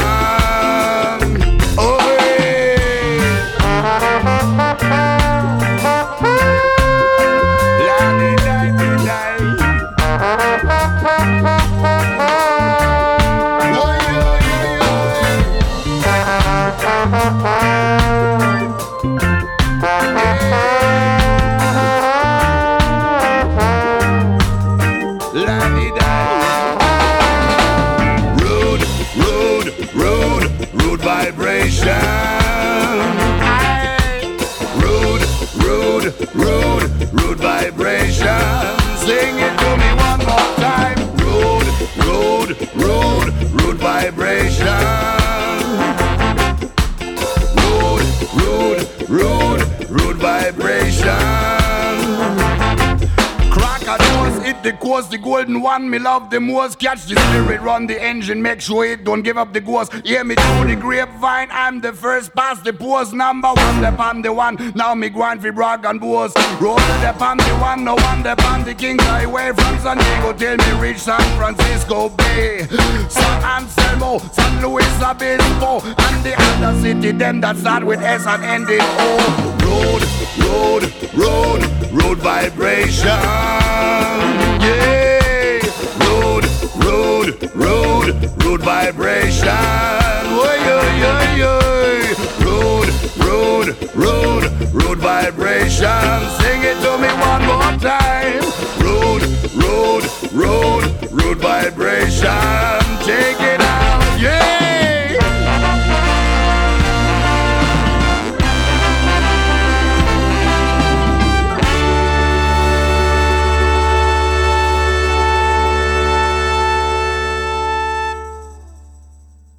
The. Catch the spirit, run the engine, make sure it don't give up the ghost. Hear me through the grapevine, I'm the first past the post. Number one, the pan the one. Now me grind for brag and boast. Roll the pan the one, no one the pan the king highway from San Diego till me reach San Francisco Bay. San Anselmo, San Luis Obispo, and the other city them that start with S and end in O. Road, road, road, road vibration. Rude, rude vibration. Oy, oy, oy, oy. Rude, rude, rude, rude vibration. Sing it to me one more time. Rude, rude, rude, rude vibration.